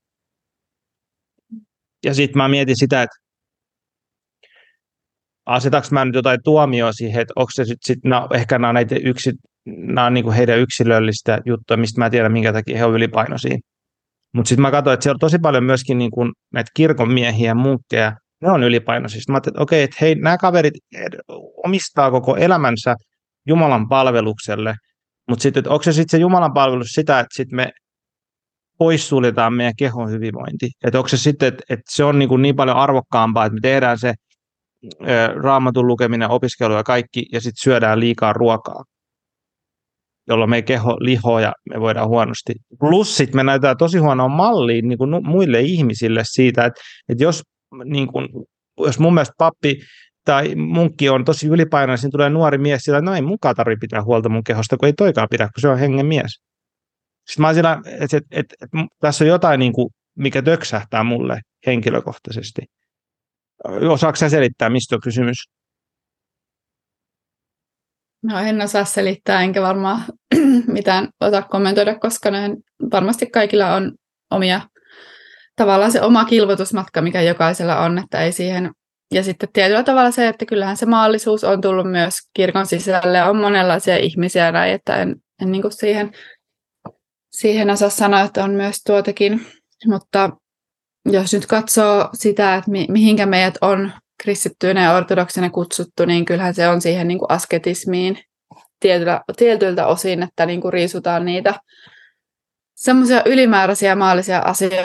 Ja sitten mä mietin sitä, että asetaks mä nyt jotain tuomioa siihen, että onko se sitten, sit, no, ehkä nämä on, näitä yksi, nämä on niin kuin heidän yksilöllistä juttuja, mistä mä tiedän, minkä takia he ovat ylipainoisia. Mutta sitten mä katsoin, että siellä on tosi paljon myöskin niin kuin näitä kirkon miehiä, munkkeja, ne on ylipainoisia. Mä ajattelin, että okei, että hei, nämä kaverit omistaa koko elämänsä Jumalan palvelukselle, mutta sitten, onko se sitten se Jumalan palvelus sitä, että sitten me poissuljetaan meidän kehon hyvinvointi. Että onko se sitten, että, että se on niin, kuin niin paljon arvokkaampaa, että me tehdään se raamatun lukeminen, opiskelu ja kaikki, ja sitten syödään liikaa ruokaa, jolloin meidän keho lihoa ja me voidaan huonosti. Plus sitten me näytetään tosi huonoa malliin niin kuin muille ihmisille siitä, että, että jos, niin kuin, jos mun mielestä pappi tai munkki on tosi ylipainoinen, niin tulee nuori mies sillä, no ei munkaan tarvitse pitää huolta mun kehosta, kun ei toikaan pidä, kun se on hengen mies. Sitten mä sillä, että, että, että, että, tässä on jotain, niin kuin, mikä töksähtää mulle henkilökohtaisesti. Osaatko sä selittää, mistä on kysymys? No en osaa selittää, enkä varmaan [clears throat] mitään osaa kommentoida, koska varmasti kaikilla on omia, tavallaan se oma kilvotusmatka, mikä jokaisella on, että ei siihen ja sitten tietyllä tavalla se, että kyllähän se maallisuus on tullut myös kirkon sisälle, on monenlaisia ihmisiä näin, että en, en niin siihen, siihen osaa sanoa, että on myös tuotakin, mutta jos nyt katsoo sitä, että mi- mihinkä meidät on kristittyinä ja ortodoksina kutsuttu, niin kyllähän se on siihen niin kuin asketismiin tietyllä, tietyiltä osin, että niin kuin riisutaan niitä semmoisia ylimääräisiä maallisia asioita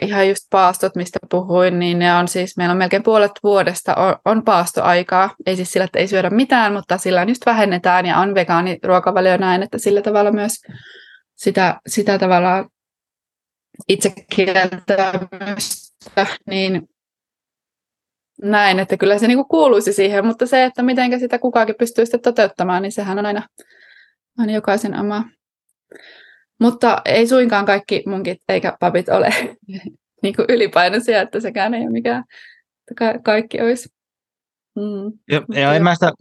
ihan just paastot, mistä puhuin, niin ne on siis, meillä on melkein puolet vuodesta on, on paastoaikaa. Ei siis sillä, että ei syödä mitään, mutta sillä just vähennetään ja on vegaaniruokavalio näin, että sillä tavalla myös sitä, sitä tavalla itse niin näin, että kyllä se niinku kuuluisi siihen, mutta se, että miten sitä kukakin pystyy sitten toteuttamaan, niin sehän on aina, aina jokaisen oma. Mutta ei suinkaan kaikki munkit eikä papit ole [laughs] niin kuin ylipainoisia, että sekään ei ole mikään, että ka- kaikki olisi. Mm. Ja, ja en mä sitä,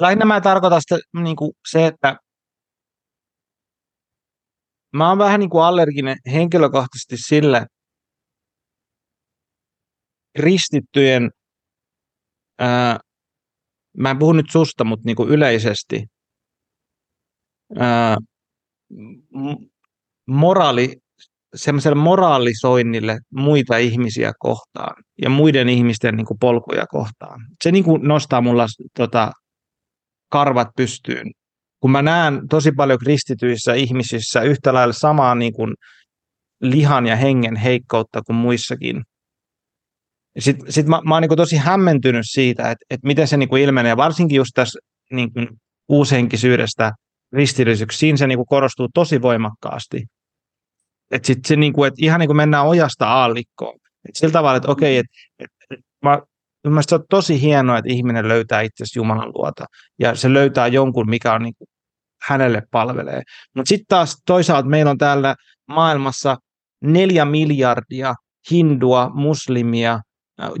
lähinnä mä tarkoitan sitä, niin kuin se, että mä oon vähän niin kuin allerginen henkilökohtaisesti sille kristittyjen, ää, mä en puhu nyt susta, mutta niin kuin yleisesti, ää, moraali, semmoiselle moraalisoinnille muita ihmisiä kohtaan ja muiden ihmisten niin kuin polkuja kohtaan. Se niin kuin nostaa mulla tota, karvat pystyyn kun mä näen tosi paljon kristityissä ihmisissä yhtä lailla samaa niin kuin lihan ja hengen heikkoutta kuin muissakin. Sitten sit mä, mä oon niin tosi hämmentynyt siitä, että, että miten se niin kuin ilmenee, varsinkin just tässä niin kuin uushenkisyydestä kristillisyksi, siinä se niin kuin korostuu tosi voimakkaasti. Että sit se niin kuin, että ihan niin kuin mennään ojasta aallikkoon. Et sillä tavalla, että okei, että, että, että mä se on tosi hienoa, että ihminen löytää itse Jumalan luota ja se löytää jonkun, mikä on niin kuin, hänelle palvelee. Mutta sitten taas toisaalta meillä on täällä maailmassa neljä miljardia hindua, muslimia,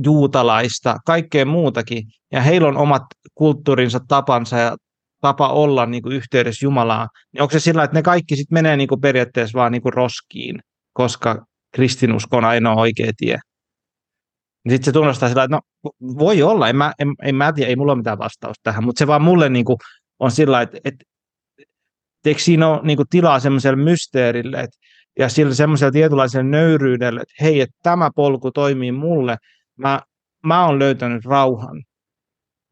juutalaista, kaikkea muutakin, ja heillä on omat kulttuurinsa, tapansa ja tapa olla niin kuin yhteydessä Jumalaan, niin onko se sillä, että ne kaikki sitten menee niin kuin periaatteessa vaan niin kuin roskiin, koska kristinusko on ainoa oikea tie? Niin sitten se tunnustaa sillä, että no voi olla, en mä, en, en mä tiedä, ei mulla ole mitään vastausta tähän, mutta se vaan mulle niin kuin on sillä, että, että eikö siinä ole niin kuin tilaa semmoiselle mysteerille että, ja sillä semmoisella tietynlaiselle nöyryydelle, että hei, että tämä polku toimii mulle, mä, mä oon löytänyt rauhan.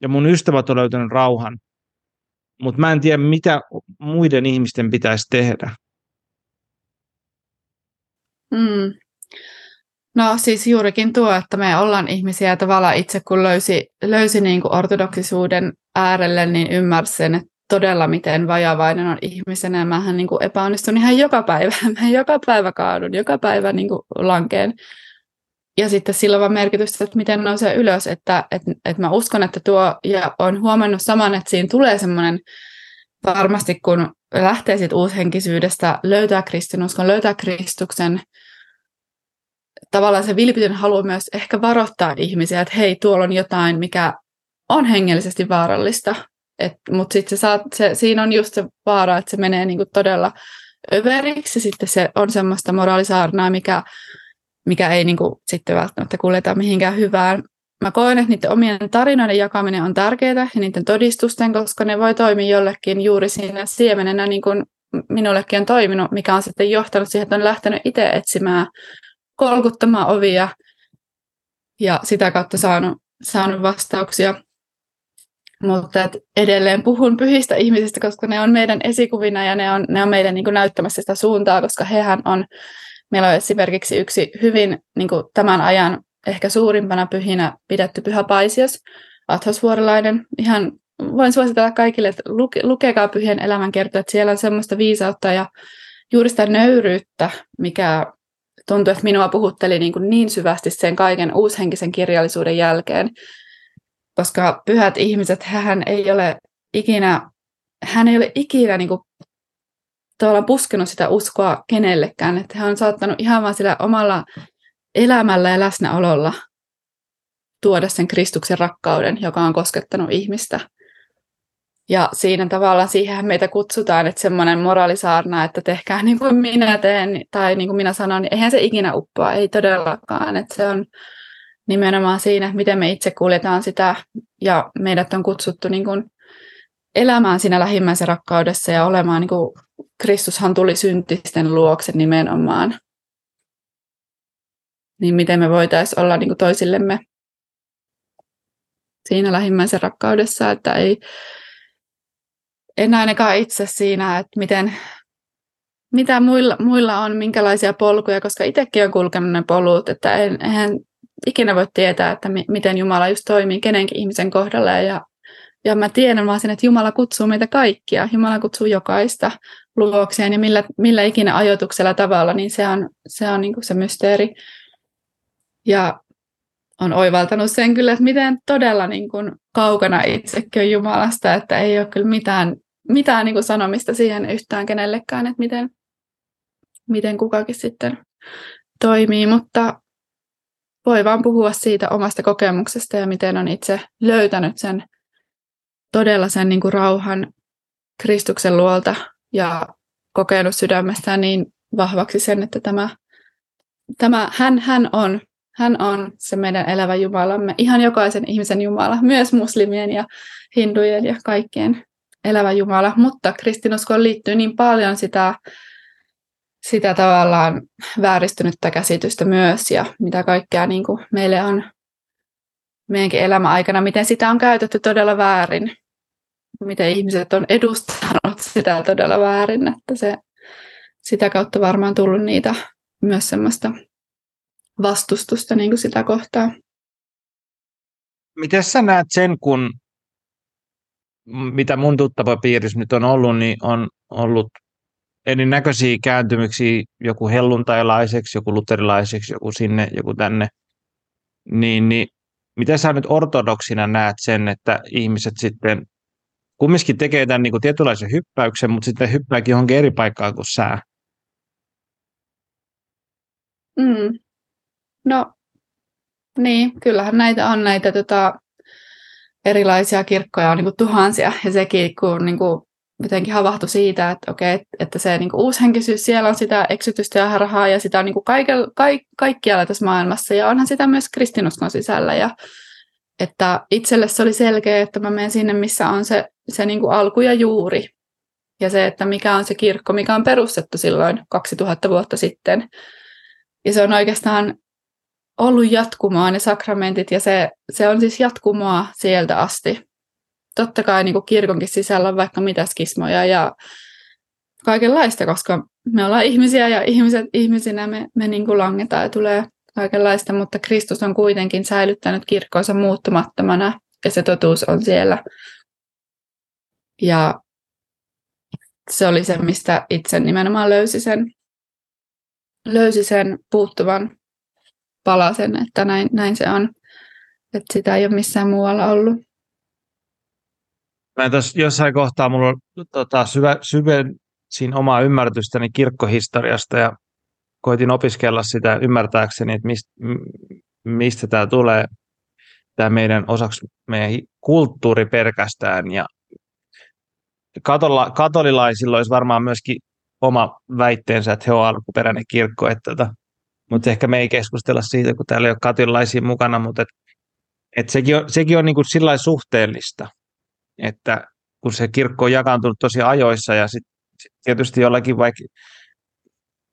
ja mun ystävät on löytänyt rauhan, mutta mä en tiedä, mitä muiden ihmisten pitäisi tehdä. Mm. No siis juurikin tuo, että me ollaan ihmisiä tavallaan itse kun löysi, löysi niin kuin ortodoksisuuden äärelle, niin ymmärsi sen, että todella miten vajavainen on ihmisenä. Mähän niin kuin epäonnistun ihan joka päivä. [laughs] Mä joka päivä kaadun, joka päivä niin kuin lankeen. Ja sitten sillä on merkitystä, että miten nousee ylös. Että, että, että mä uskon, että tuo, ja on huomannut saman, että siinä tulee semmoinen, varmasti kun lähtee siitä uushenkisyydestä, löytää kristinuskon, löytää Kristuksen, tavallaan se vilpitön halu myös ehkä varoittaa ihmisiä, että hei, tuolla on jotain, mikä on hengellisesti vaarallista. Mutta sitten se se, siinä on just se vaara, että se menee niinku todella överiksi. Sitten se on semmoista moraalisaarnaa, mikä, mikä ei niinku sitten välttämättä kuljeta mihinkään hyvään. Mä koen, että niiden omien tarinoiden jakaminen on tärkeää ja niiden todistusten, koska ne voi toimia jollekin juuri siinä siemenenä, niin kuin minullekin on toiminut, mikä on sitten johtanut siihen, että on lähtenyt itse etsimään kolkuttamaan ovia ja sitä kautta saanut, saanut vastauksia. Mutta et edelleen puhun pyhistä ihmisistä, koska ne on meidän esikuvina ja ne on, ne on meidän niin kuin näyttämässä sitä suuntaa, koska hehän on, meillä on esimerkiksi yksi hyvin niin kuin tämän ajan ehkä suurimpana pyhinä pidetty pyhä Paisios, Athosvuorilainen. Ihan voin suositella kaikille, että luke, lukekaa pyhien elämän kertoa, että siellä on semmoista viisautta ja juuri sitä nöyryyttä, mikä tuntui, että minua puhutteli niin, kuin niin syvästi sen kaiken uushenkisen kirjallisuuden jälkeen, koska pyhät ihmiset, hän ei ole ikinä, hän ei ole ikinä niin kuin, tavallaan puskenut sitä uskoa kenellekään, että hän on saattanut ihan vain sillä omalla elämällä ja läsnäololla tuoda sen Kristuksen rakkauden, joka on koskettanut ihmistä. Ja siinä tavallaan siihen meitä kutsutaan, että semmoinen moraalisaarna, että tehkää niin kuin minä teen tai niin kuin minä sanon, niin eihän se ikinä uppoa, ei todellakaan. Että se on nimenomaan siinä, miten me itse kuljetaan sitä ja meidät on kutsuttu niin kuin elämään siinä lähimmäisen rakkaudessa ja olemaan, niin kuin Kristushan tuli syntisten luokse nimenomaan. Niin miten me voitaisiin olla niin kuin toisillemme siinä lähimmäisen rakkaudessa, että ei, en ainakaan itse siinä, että miten, mitä muilla, muilla on, minkälaisia polkuja, koska itsekin on kulkenut ne polut, että en, eihän ikinä voi tietää, että mi, miten Jumala just toimii kenenkin ihmisen kohdalla. Ja, ja mä tiedän vaan sen, että Jumala kutsuu meitä kaikkia. Jumala kutsuu jokaista luokseen ja millä, millä ikinä ajoituksella tavalla, niin se on se, on niin se mysteeri. Ja on oivaltanut sen kyllä, että miten todella niin kuin kaukana itsekin on Jumalasta, että ei ole kyllä mitään mitään niin kuin sanomista siihen yhtään kenellekään, että miten, miten kukakin sitten toimii, mutta voi vaan puhua siitä omasta kokemuksesta ja miten on itse löytänyt sen todella sen niin kuin rauhan Kristuksen luolta ja kokenut sydämestään niin vahvaksi sen, että tämä, tämä hän, hän on hän on se meidän elävä Jumalamme, ihan jokaisen ihmisen Jumala, myös muslimien ja hindujen ja kaikkien elävä Jumala, mutta kristinuskoon liittyy niin paljon sitä, sitä tavallaan vääristynyttä käsitystä myös ja mitä kaikkea niin kuin meille on meidänkin elämän aikana, miten sitä on käytetty todella väärin, miten ihmiset on edustanut [laughs] sitä todella väärin, että se sitä kautta varmaan tullut niitä myös semmoista vastustusta niin kuin sitä kohtaa. Miten sä näet sen, kun mitä mun tuttava piirissä nyt on ollut, niin on ollut erinäköisiä kääntymyksiä, joku helluntailaiseksi, joku luterilaiseksi, joku sinne, joku tänne. Niin, niin miten sä nyt ortodoksina näet sen, että ihmiset sitten kumminkin tekee tämän niin kuin tietynlaisen hyppäyksen, mutta sitten hyppääkin johonkin eri paikkaan kuin sää? Mm. No, niin, kyllähän näitä on näitä tota, erilaisia kirkkoja on niin kuin tuhansia, ja sekin kun niin kuin jotenkin havahtui siitä, että okei, että se niin kuin uushenkisyys, siellä on sitä eksytystä ja harhaa, ja sitä on niin kuin kaikel, kaik, kaikkialla tässä maailmassa, ja onhan sitä myös kristinuskon sisällä, ja että itselle se oli selkeä, että mä menen sinne, missä on se, se niin kuin alku ja juuri, ja se, että mikä on se kirkko, mikä on perustettu silloin 2000 vuotta sitten. Ja se on oikeastaan ollut jatkumoa ne sakramentit ja se, se on siis jatkumoa sieltä asti. totta kai niin kuin kirkonkin sisällä on vaikka mitä skismoja ja kaikenlaista, koska me ollaan ihmisiä ja ihmiset ihmisinä me, me niin kuin langetaan ja tulee kaikenlaista, mutta Kristus on kuitenkin säilyttänyt kirkkonsa muuttumattomana ja se totuus on siellä. Ja se oli se, mistä itse nimenomaan löysi sen, löysi sen puuttuvan palasen, että näin, näin se on. Että sitä ei ole missään muualla ollut. Mä tuossa jossain kohtaa mulla tota, syvä, syvensin omaa ymmärrystäni kirkkohistoriasta ja koitin opiskella sitä ymmärtääkseni, että mistä, mistä tämä tulee, tämä meidän osaksi meidän kulttuuri pelkästään. Ja katola, katolilaisilla olisi varmaan myöskin oma väitteensä, että he ovat alkuperäinen kirkko, että tota, mutta ehkä me ei keskustella siitä, kun täällä ei ole katolilaisia mukana, mutta et, et sekin on, sekin on niin kuin sillä suhteellista, että kun se kirkko on jakaantunut tosi ajoissa ja sitten sit tietysti jollakin vaikka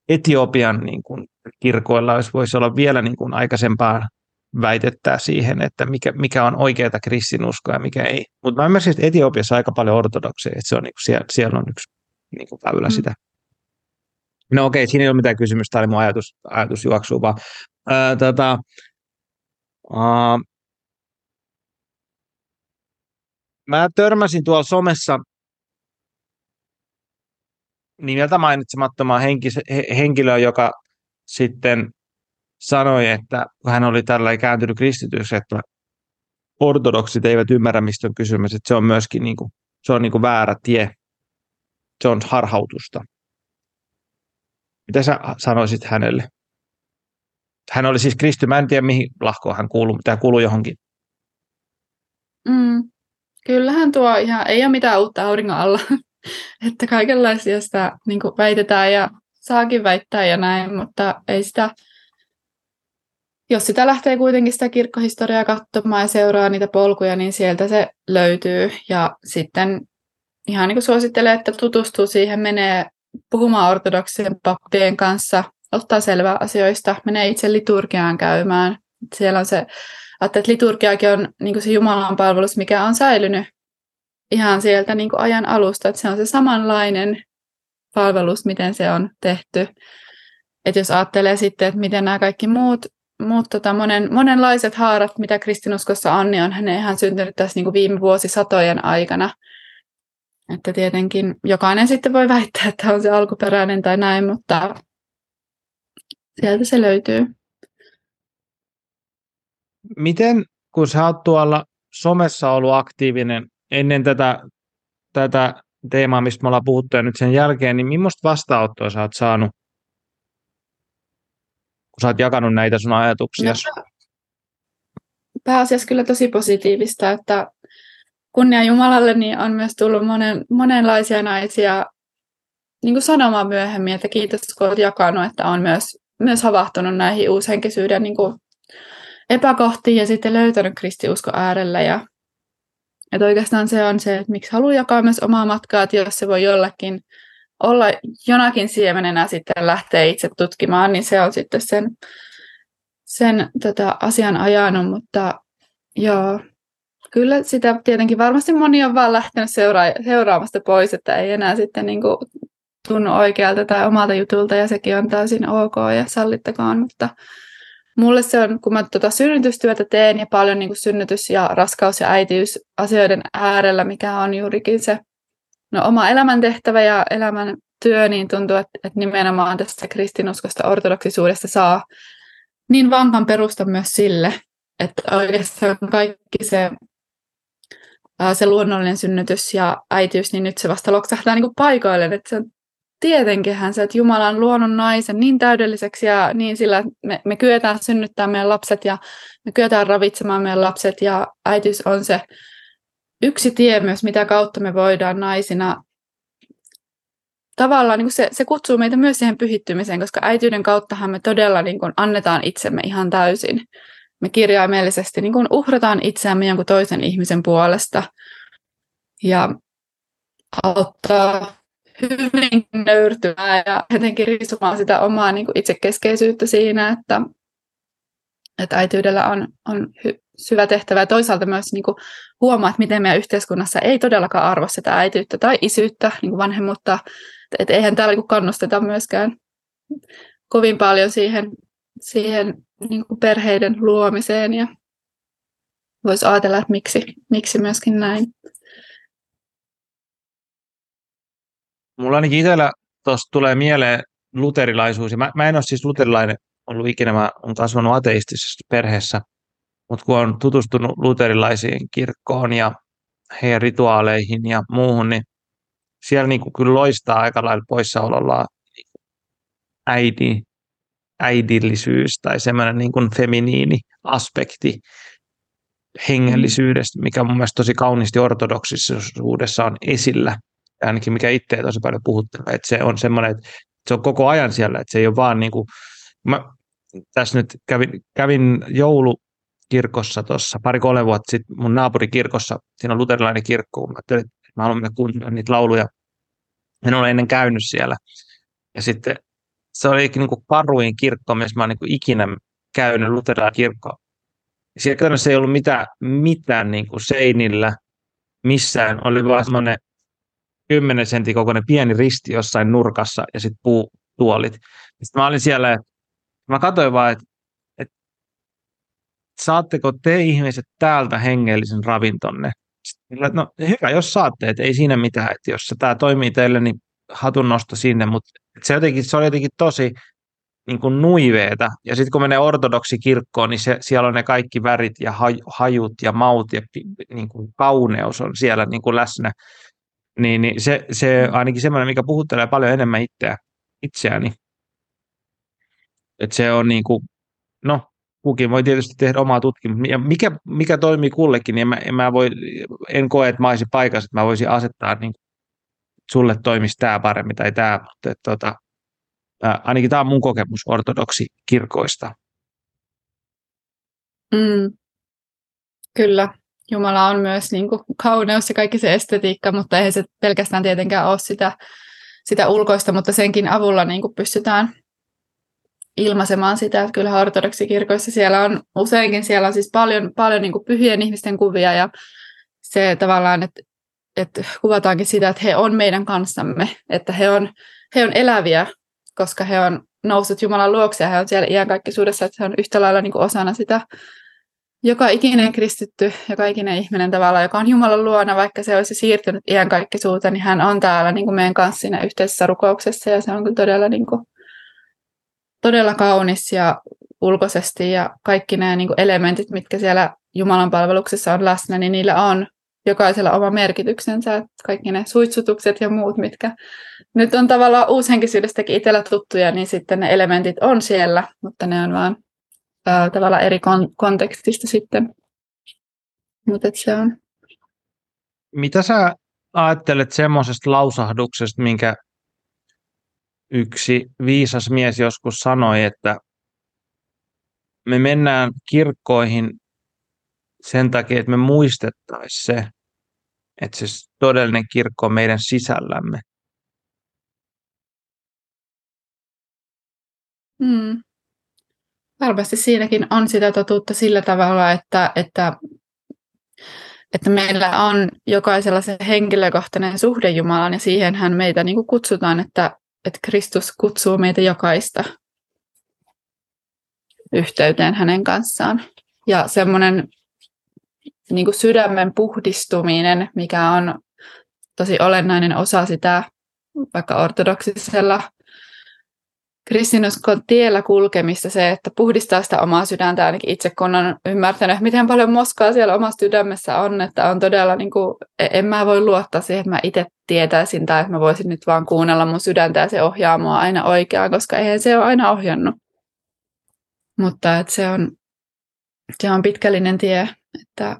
Etiopian niin kuin kirkoilla olisi, voisi olla vielä niin kuin aikaisempaa väitettää siihen, että mikä, mikä on oikeata kristinuskoa ja mikä ei. Mutta mä ymmärsin, että Etiopiassa aika paljon ortodokseja, että se on, niin kuin, siellä, siellä on yksi niin kuin väylä mm. sitä. No okei, okay, siinä ei ole mitään kysymystä, tämä oli mun ajatus, ajatus juoksuu vaan. Ää, tota, ää, mä törmäsin tuolla somessa nimeltä mainitsemattomaan henkilöä, joka sitten sanoi, että hän oli tällä kääntynyt kristityksi, että ortodoksit eivät ymmärrä, mistä on kysymys, että se on myöskin niin kuin, se on niin kuin väärä tie. Se on harhautusta. Mitä sä sanoisit hänelle? Hän oli siis kristy, mä en tiedä mihin lahkoon hän kuuluu, mitä kuuluu johonkin. Mm. Kyllähän tuo ihan, ei ole mitään uutta auringon alla, [laughs] että kaikenlaisia sitä niin väitetään ja saakin väittää ja näin, mutta ei sitä, jos sitä lähtee kuitenkin sitä kirkkohistoriaa katsomaan ja seuraa niitä polkuja, niin sieltä se löytyy ja sitten ihan niin kuin suosittelen, että tutustuu siihen, menee puhumaan ortodoksien pappien kanssa, ottaa selvää asioista, menee itse liturgiaan käymään. Siellä on se, että liturgiakin on niin se Jumalan palvelus, mikä on säilynyt ihan sieltä niin ajan alusta, että se on se samanlainen palvelus, miten se on tehty. Että jos ajattelee sitten, että miten nämä kaikki muut, muut tota monen, monenlaiset haarat, mitä kristinuskossa on, niin on ne ihan syntynyt tässä niin viime vuosisatojen aikana – että tietenkin jokainen sitten voi väittää, että on se alkuperäinen tai näin, mutta sieltä se löytyy. Miten, kun sä oot tuolla somessa ollut aktiivinen ennen tätä, tätä teemaa, mistä me ollaan puhuttu ja nyt sen jälkeen, niin millaista vastaanottoa sä oot saanut, kun sä oot jakanut näitä sun ajatuksia? No, pääasiassa kyllä tosi positiivista, että kunnia Jumalalle, niin on myös tullut monen, monenlaisia naisia niin kuin sanomaan myöhemmin, että kiitos kun olet jakanut, että on myös, myös havahtunut näihin uushenkisyyden niin kuin epäkohtiin ja sitten löytänyt kristiusko äärellä. Ja, että oikeastaan se on se, että miksi haluaa jakaa myös omaa matkaa, että jos se voi jollakin olla jonakin siemenenä sitten lähteä itse tutkimaan, niin se on sitten sen, sen tota, asian ajanut, mutta joo, kyllä sitä tietenkin varmasti moni on vaan lähtenyt seura- seuraamasta pois, että ei enää sitten niin kuin tunnu oikealta tai omalta jutulta ja sekin on täysin ok ja sallittakaan, mutta mulle se on, kun mä tuota synnytystyötä teen ja paljon niin kuin synnytys- ja raskaus- ja äitiysasioiden äärellä, mikä on juurikin se no, oma elämäntehtävä ja elämän työ, niin tuntuu, että, että nimenomaan tästä kristinuskosta ortodoksisuudesta saa niin vankan perusta myös sille, että oikeastaan kaikki se se luonnollinen synnytys ja äitiys, niin nyt se vasta loksahtaa niin paikoilleen, että se on tietenkinhän se, että Jumala on luonut naisen niin täydelliseksi ja niin sillä, että me, me kyetään synnyttämään meidän lapset ja me kyetään ravitsemaan meidän lapset ja äitiys on se yksi tie myös, mitä kautta me voidaan naisina tavallaan niin se, se kutsuu meitä myös siihen pyhittymiseen, koska äityyden kauttahan me todella niin kuin annetaan itsemme ihan täysin. Me kirjaimellisesti niin kuin uhrataan itseämme jonkun toisen ihmisen puolesta ja auttaa hyvin nöyrtymään ja jotenkin riisumaan sitä omaa niin kuin itsekeskeisyyttä siinä, että, että äityydellä on, on hy, syvä tehtävä. Ja toisaalta myös niin kuin huomaa, että miten meidän yhteiskunnassa ei todellakaan arvosteta äityyttä tai isyyttä, niin kuin vanhemmuutta. Että eihän täällä niin kannusteta myöskään kovin paljon siihen, siihen niin kuin perheiden luomiseen. Ja voisi ajatella, että miksi, miksi myöskin näin. Mulla ainakin itsellä tuosta tulee mieleen luterilaisuus. Ja mä, mä en ole siis luterilainen ollut ikinä, mä olen kasvanut ateistisessa perheessä, mutta kun on tutustunut luterilaisiin kirkkoon ja heidän rituaaleihin ja muuhun, niin siellä niin kuin kyllä loistaa aika lailla poissaololla äidi, äidillisyys tai semmoinen niin kuin feminiini aspekti hengellisyydestä, mikä mun mielestä tosi kauniisti ortodoksisuudessa on esillä, ainakin mikä itse tosi paljon puhuttelee, että se on semmoinen, että se on koko ajan siellä, että se ei ole vaan niin kuin, mä tässä nyt kävin, kävin joulukirkossa tuossa pari-kolme vuotta sitten mun naapurikirkossa, siinä on luterilainen kirkko, mä ajattelin, että mä haluan kuuntelemaan niitä lauluja, en ole ennen käynyt siellä, ja sitten se oli niin kuin karuin kirkko, missä mä olen niin ikinä käynyt luterilainen kirkko. Siellä käytännössä ei ollut mitään, mitään niin kuin seinillä, missään, oli vaan semmoinen 10 sentin kokoinen pieni risti jossain nurkassa ja sitten puutuolit. Sitten mä olin siellä, että mä katsoin vaan, että saatteko te ihmiset täältä hengellisen ravintonne? Sitten, no hyvä, jos saatte, että ei siinä mitään, että jos tämä toimii teille, niin hatun nosto sinne, mutta se, jotenkin, se oli jotenkin tosi niin kuin nuiveeta. Ja sitten kun menee ortodoksi kirkkoon, niin se, siellä on ne kaikki värit ja hajut ja maut ja niin kuin kauneus on siellä niin kuin läsnä. Niin, niin se, se ainakin semmoinen, mikä puhuttelee paljon enemmän itseä, itseäni. Että se on niin kuin, no, kukin voi tietysti tehdä omaa tutkimusta. Ja mikä, mikä toimii kullekin, niin mä, mä voi, en koe, että mä olisin paikassa, että mä voisin asettaa, niin sulle toimisi tämä paremmin tai tämä, mutta että, tota, ainakin tämä on mun kokemus ortodoksi kirkoista. Mm. Kyllä, Jumala on myös niin kuin kauneus ja kaikki se estetiikka, mutta eihän se pelkästään tietenkään ole sitä, sitä ulkoista, mutta senkin avulla niin kuin pystytään ilmaisemaan sitä, että kyllä ortodoksikirkoissa siellä on useinkin siellä on siis paljon, paljon niin pyhien ihmisten kuvia ja se tavallaan, että, että kuvataankin sitä, että he on meidän kanssamme, että he on, he on eläviä, koska he on noussut Jumalan luokse ja he on siellä iankaikkisuudessa, että he on yhtä lailla niin osana sitä. Joka ikinen kristitty, joka ikinen ihminen tavalla, joka on Jumalan luona, vaikka se olisi siirtynyt iankaikkisuuteen, niin hän on täällä niin kuin meidän kanssa siinä yhteisessä rukouksessa ja se on kyllä todella, niin kuin, todella kaunis ja ulkoisesti ja kaikki nämä niin kuin elementit, mitkä siellä Jumalan palveluksessa on läsnä, niin niillä on jokaisella oma merkityksensä, kaikki ne suitsutukset ja muut, mitkä nyt on tavallaan uushenkisyydestäkin itsellä tuttuja, niin sitten ne elementit on siellä, mutta ne on vaan ää, tavallaan eri kon- kontekstista sitten. Mutta se on. Mitä sä ajattelet semmoisesta lausahduksesta, minkä yksi viisas mies joskus sanoi, että me mennään kirkkoihin sen takia, että me muistettaisiin se, että se todellinen kirkko on meidän sisällämme. Hmm. Varmasti siinäkin on sitä totuutta sillä tavalla, että, että, että meillä on jokaisella se henkilökohtainen suhde Jumalan ja siihenhän meitä niin kuin kutsutaan, että, että Kristus kutsuu meitä jokaista yhteyteen hänen kanssaan. Ja semmoinen niin sydämen puhdistuminen, mikä on tosi olennainen osa sitä vaikka ortodoksisella kristinuskon tiellä kulkemista se, että puhdistaa sitä omaa sydäntä, ainakin itse kun on ymmärtänyt, miten paljon moskaa siellä omassa sydämessä on, että on todella, niin kuin, e- en mä voi luottaa siihen, että mä itse tietäisin tai että mä voisin nyt vaan kuunnella mun sydäntä ja se ohjaa mua aina oikeaan, koska eihän se ole aina ohjannut. Mutta että se, on, se on pitkällinen tie, että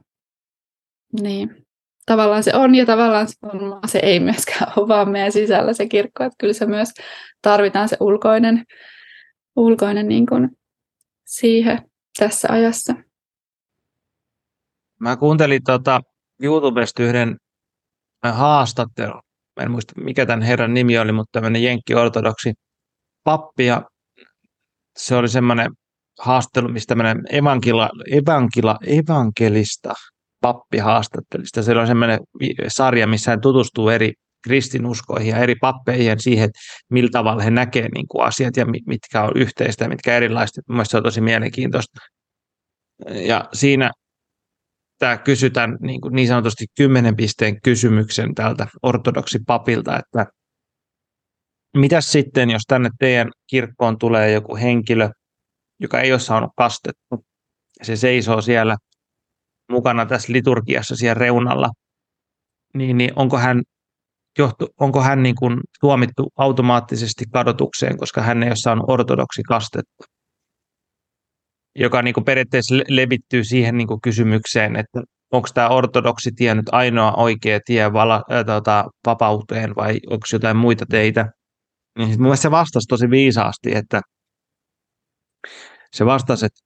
niin tavallaan se on ja tavallaan se, on, se ei myöskään ole vaan meidän sisällä se kirkko, että kyllä se myös tarvitaan se ulkoinen, ulkoinen niin kuin siihen tässä ajassa. Mä kuuntelin tota YouTubesta yhden haastattelun. Mä en muista, mikä tämän herran nimi oli, mutta tämmöinen jenkki-ortodoksi pappi. Ja se oli semmoinen haastattelu, mistä tämmöinen evankila, evankila, evankelista pappi haastattelista. Siellä on semmoinen sarja, missä hän tutustuu eri kristinuskoihin ja eri pappeihin ja siihen, että millä tavalla he näkevät niin kuin asiat ja mitkä on yhteistä ja mitkä erilaiset. Mielestäni se on tosi mielenkiintoista. Ja siinä tämä kysytään niin, kuin niin sanotusti kymmenen pisteen kysymyksen tältä ortodoksi papilta, että mitä sitten, jos tänne teidän kirkkoon tulee joku henkilö, joka ei ole saanut kastettu, se seisoo siellä mukana tässä liturgiassa siellä reunalla, niin, niin onko hän, johtu, onko hän niin kuin tuomittu automaattisesti kadotukseen, koska hän ei ole saanut ortodoksi kastetta? Joka niin kuin periaatteessa levittyy siihen niin kuin kysymykseen, että onko tämä ortodoksi tie nyt ainoa oikea tie vala, ää, tota, vapauteen vai onko jotain muita teitä? Niin mun mielestä se vastasi tosi viisaasti, että se vastasi, että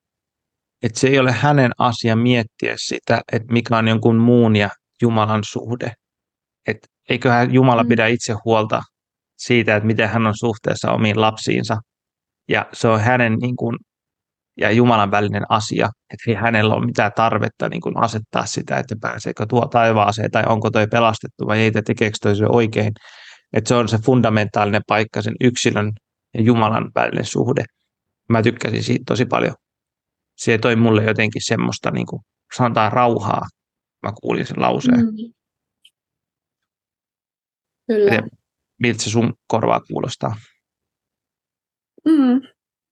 että se ei ole hänen asia miettiä sitä, että mikä on jonkun muun ja Jumalan suhde. Että eiköhän Jumala mm. pidä itse huolta siitä, että miten hän on suhteessa omiin lapsiinsa. Ja se on hänen niin kuin, ja Jumalan välinen asia, että ei hänellä ole mitään tarvetta niin kuin asettaa sitä, että pääseekö tuo taivaaseen tai onko toi pelastettu vai ei, tekeekö toi se oikein. Että se on se fundamentaalinen paikka, sen yksilön ja Jumalan välinen suhde. Mä tykkäsin siitä tosi paljon se toi mulle jotenkin semmoista, niin kuin, sanotaan rauhaa. Mä kuulin sen lauseen. Mm. Kyllä. Miten, miltä se sun korvaa kuulostaa? Mm,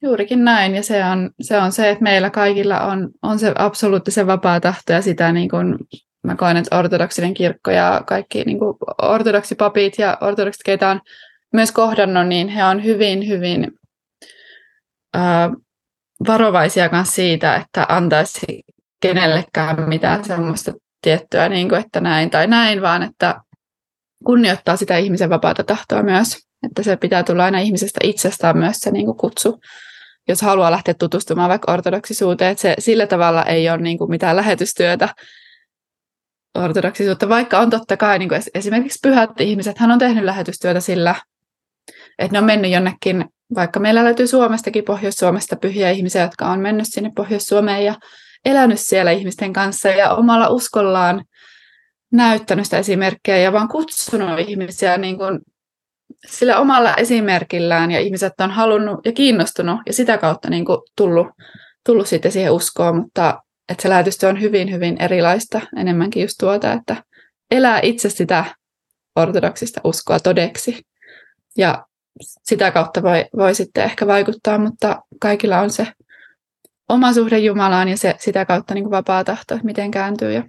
juurikin näin, ja se on, se on se, että meillä kaikilla on, on se absoluuttisen vapaa tahto, ja sitä niin kuin, mä koen, että ortodoksinen kirkko ja kaikki niin kuin ortodoksipapit ja ortodoksit, keitä on myös kohdannut, niin he on hyvin, hyvin äh, varovaisia myös siitä, että antaisi kenellekään mitään semmoista tiettyä, niin kuin, että näin tai näin, vaan että kunnioittaa sitä ihmisen vapaata tahtoa myös. Että se pitää tulla aina ihmisestä itsestään myös se niin kuin kutsu, jos haluaa lähteä tutustumaan vaikka ortodoksisuuteen. Että se sillä tavalla ei ole niin kuin mitään lähetystyötä ortodoksisuutta, vaikka on totta kai niin kuin esimerkiksi pyhät ihmiset, hän on tehnyt lähetystyötä sillä, että ne on mennyt jonnekin vaikka meillä löytyy Suomestakin, Pohjois-Suomesta pyhiä ihmisiä, jotka on mennyt sinne Pohjois-Suomeen ja elänyt siellä ihmisten kanssa ja omalla uskollaan näyttänyt sitä esimerkkejä ja vaan kutsunut ihmisiä niin kuin sillä omalla esimerkillään ja ihmiset on halunnut ja kiinnostunut ja sitä kautta niin kuin tullut, tullut sitten siihen uskoon, mutta että se lähetystyö on hyvin, hyvin erilaista, enemmänkin just tuota, että elää itse sitä ortodoksista uskoa todeksi. Ja sitä kautta voi, voi sitten ehkä vaikuttaa, mutta kaikilla on se oma suhde Jumalaan ja se, sitä kautta niin kuin vapaa tahto, että miten kääntyy. Ja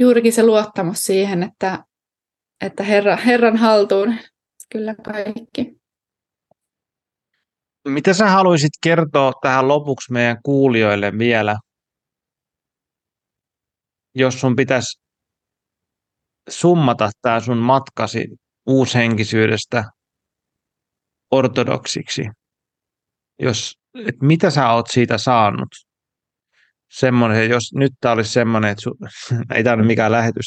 juurikin se luottamus siihen, että, että Herra, Herran haltuun kyllä kaikki. Mitä sä haluaisit kertoa tähän lopuksi meidän kuulijoille vielä, jos sun pitäisi summata tämä sun matkasi uushenkisyydestä ortodoksiksi, jos, että mitä sä oot siitä saanut? Semmoinen, jos nyt tämä olisi semmoinen, että su, [laughs] ei tämä ole mikään lähetys,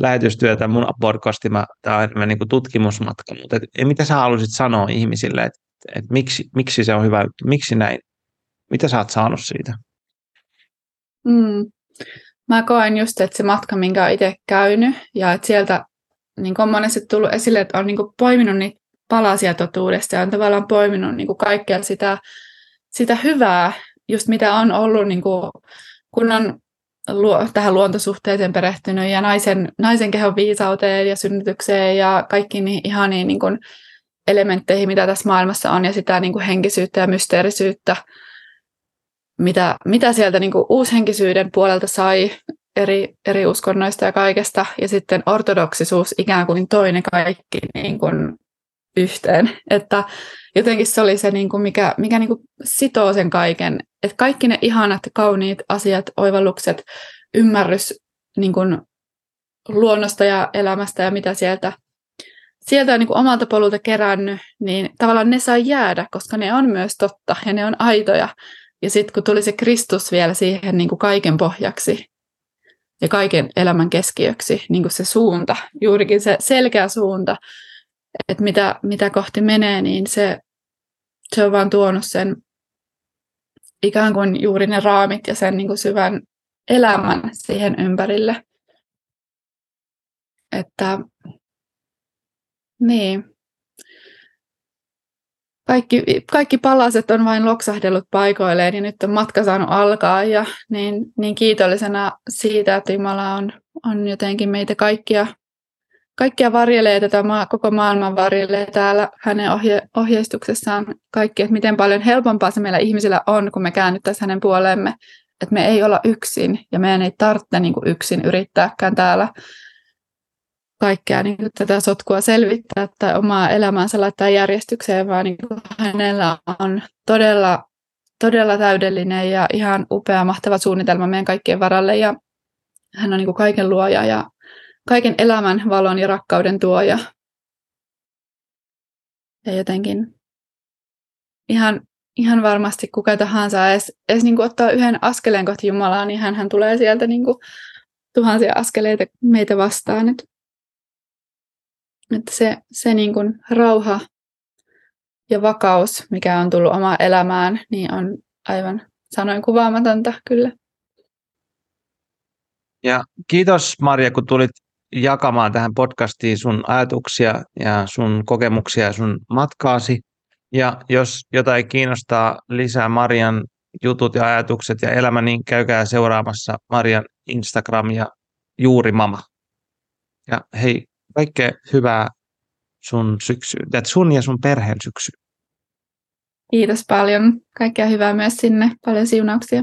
lähetystyötä mun podcasti, tämä on niin kuin tutkimusmatka, mutta et, mitä sä haluaisit sanoa ihmisille, että, että miksi, miksi se on hyvä, miksi näin? Mitä sä oot saanut siitä? Mm. Mä koen just, että se matka, minkä olen itse käynyt, ja että sieltä niin on monesti tullut esille, että on niin poiminut niitä palasia totuudesta ja on tavallaan poiminut niin kuin kaikkea sitä, sitä hyvää, just mitä on ollut, niin kuin, kun on luo, tähän luontosuhteeseen perehtynyt ja naisen, naisen kehon viisauteen ja synnytykseen ja kaikkiin niihin ihaniin niin kuin elementteihin, mitä tässä maailmassa on ja sitä niin kuin henkisyyttä ja mysteerisyyttä, mitä, mitä sieltä niin kuin uushenkisyyden puolelta sai eri, eri uskonnoista ja kaikesta, ja sitten ortodoksisuus ikään kuin toinen kaikki niin kuin yhteen. Että jotenkin se oli se, niin kuin mikä, mikä niin kuin sitoo sen kaiken. Että kaikki ne ihanat, kauniit asiat, oivallukset, ymmärrys niin kuin luonnosta ja elämästä ja mitä sieltä, sieltä on niin kuin omalta polulta kerännyt, niin tavallaan ne saa jäädä, koska ne on myös totta ja ne on aitoja. Ja sitten kun tuli se Kristus vielä siihen niin kuin kaiken pohjaksi ja kaiken elämän keskiöksi, niin kuin se suunta, juurikin se selkeä suunta, että mitä, mitä kohti menee, niin se, se on vaan tuonut sen, ikään kuin juuri ne raamit ja sen niin kuin syvän elämän siihen ympärille. Että niin. Kaikki, kaikki palaset on vain loksahdellut paikoilleen ja nyt on matka saanut alkaa ja niin, niin kiitollisena siitä, että Jumala on, on jotenkin meitä kaikkia, kaikkia varjelee tätä maa, koko maailman varjelee täällä hänen ohje, ohjeistuksessaan kaikki, että miten paljon helpompaa se meillä ihmisillä on, kun me käännyttäisiin hänen puoleemme, että me ei olla yksin ja meidän ei tarvitse niin kuin yksin yrittääkään täällä kaikkea niin kuin tätä sotkua selvittää tai omaa elämäänsä laittaa järjestykseen, vaan niin kuin hänellä on todella, todella täydellinen ja ihan upea, mahtava suunnitelma meidän kaikkien varalle. Ja hän on niin kuin kaiken luoja ja kaiken elämän, valon ja rakkauden tuoja. Ja jotenkin ihan, ihan varmasti kuka tahansa edes, edes niin kuin ottaa yhden askeleen kohti Jumalaa, niin hän tulee sieltä niin kuin tuhansia askeleita meitä vastaan. Että että se, se niin kuin rauha ja vakaus, mikä on tullut omaan elämään, niin on aivan sanoin kuvaamatonta kyllä. Ja kiitos Maria, kun tulit jakamaan tähän podcastiin sun ajatuksia ja sun kokemuksia ja sun matkaasi. Ja jos jotain kiinnostaa lisää Marian jutut ja ajatukset ja elämä, niin käykää seuraamassa Marian Instagram ja Juuri Mama. Ja hei, Kaikkea hyvää sun syksyyn, sun ja sun perheen syksyyn. Kiitos paljon. Kaikkea hyvää myös sinne. Paljon siunauksia.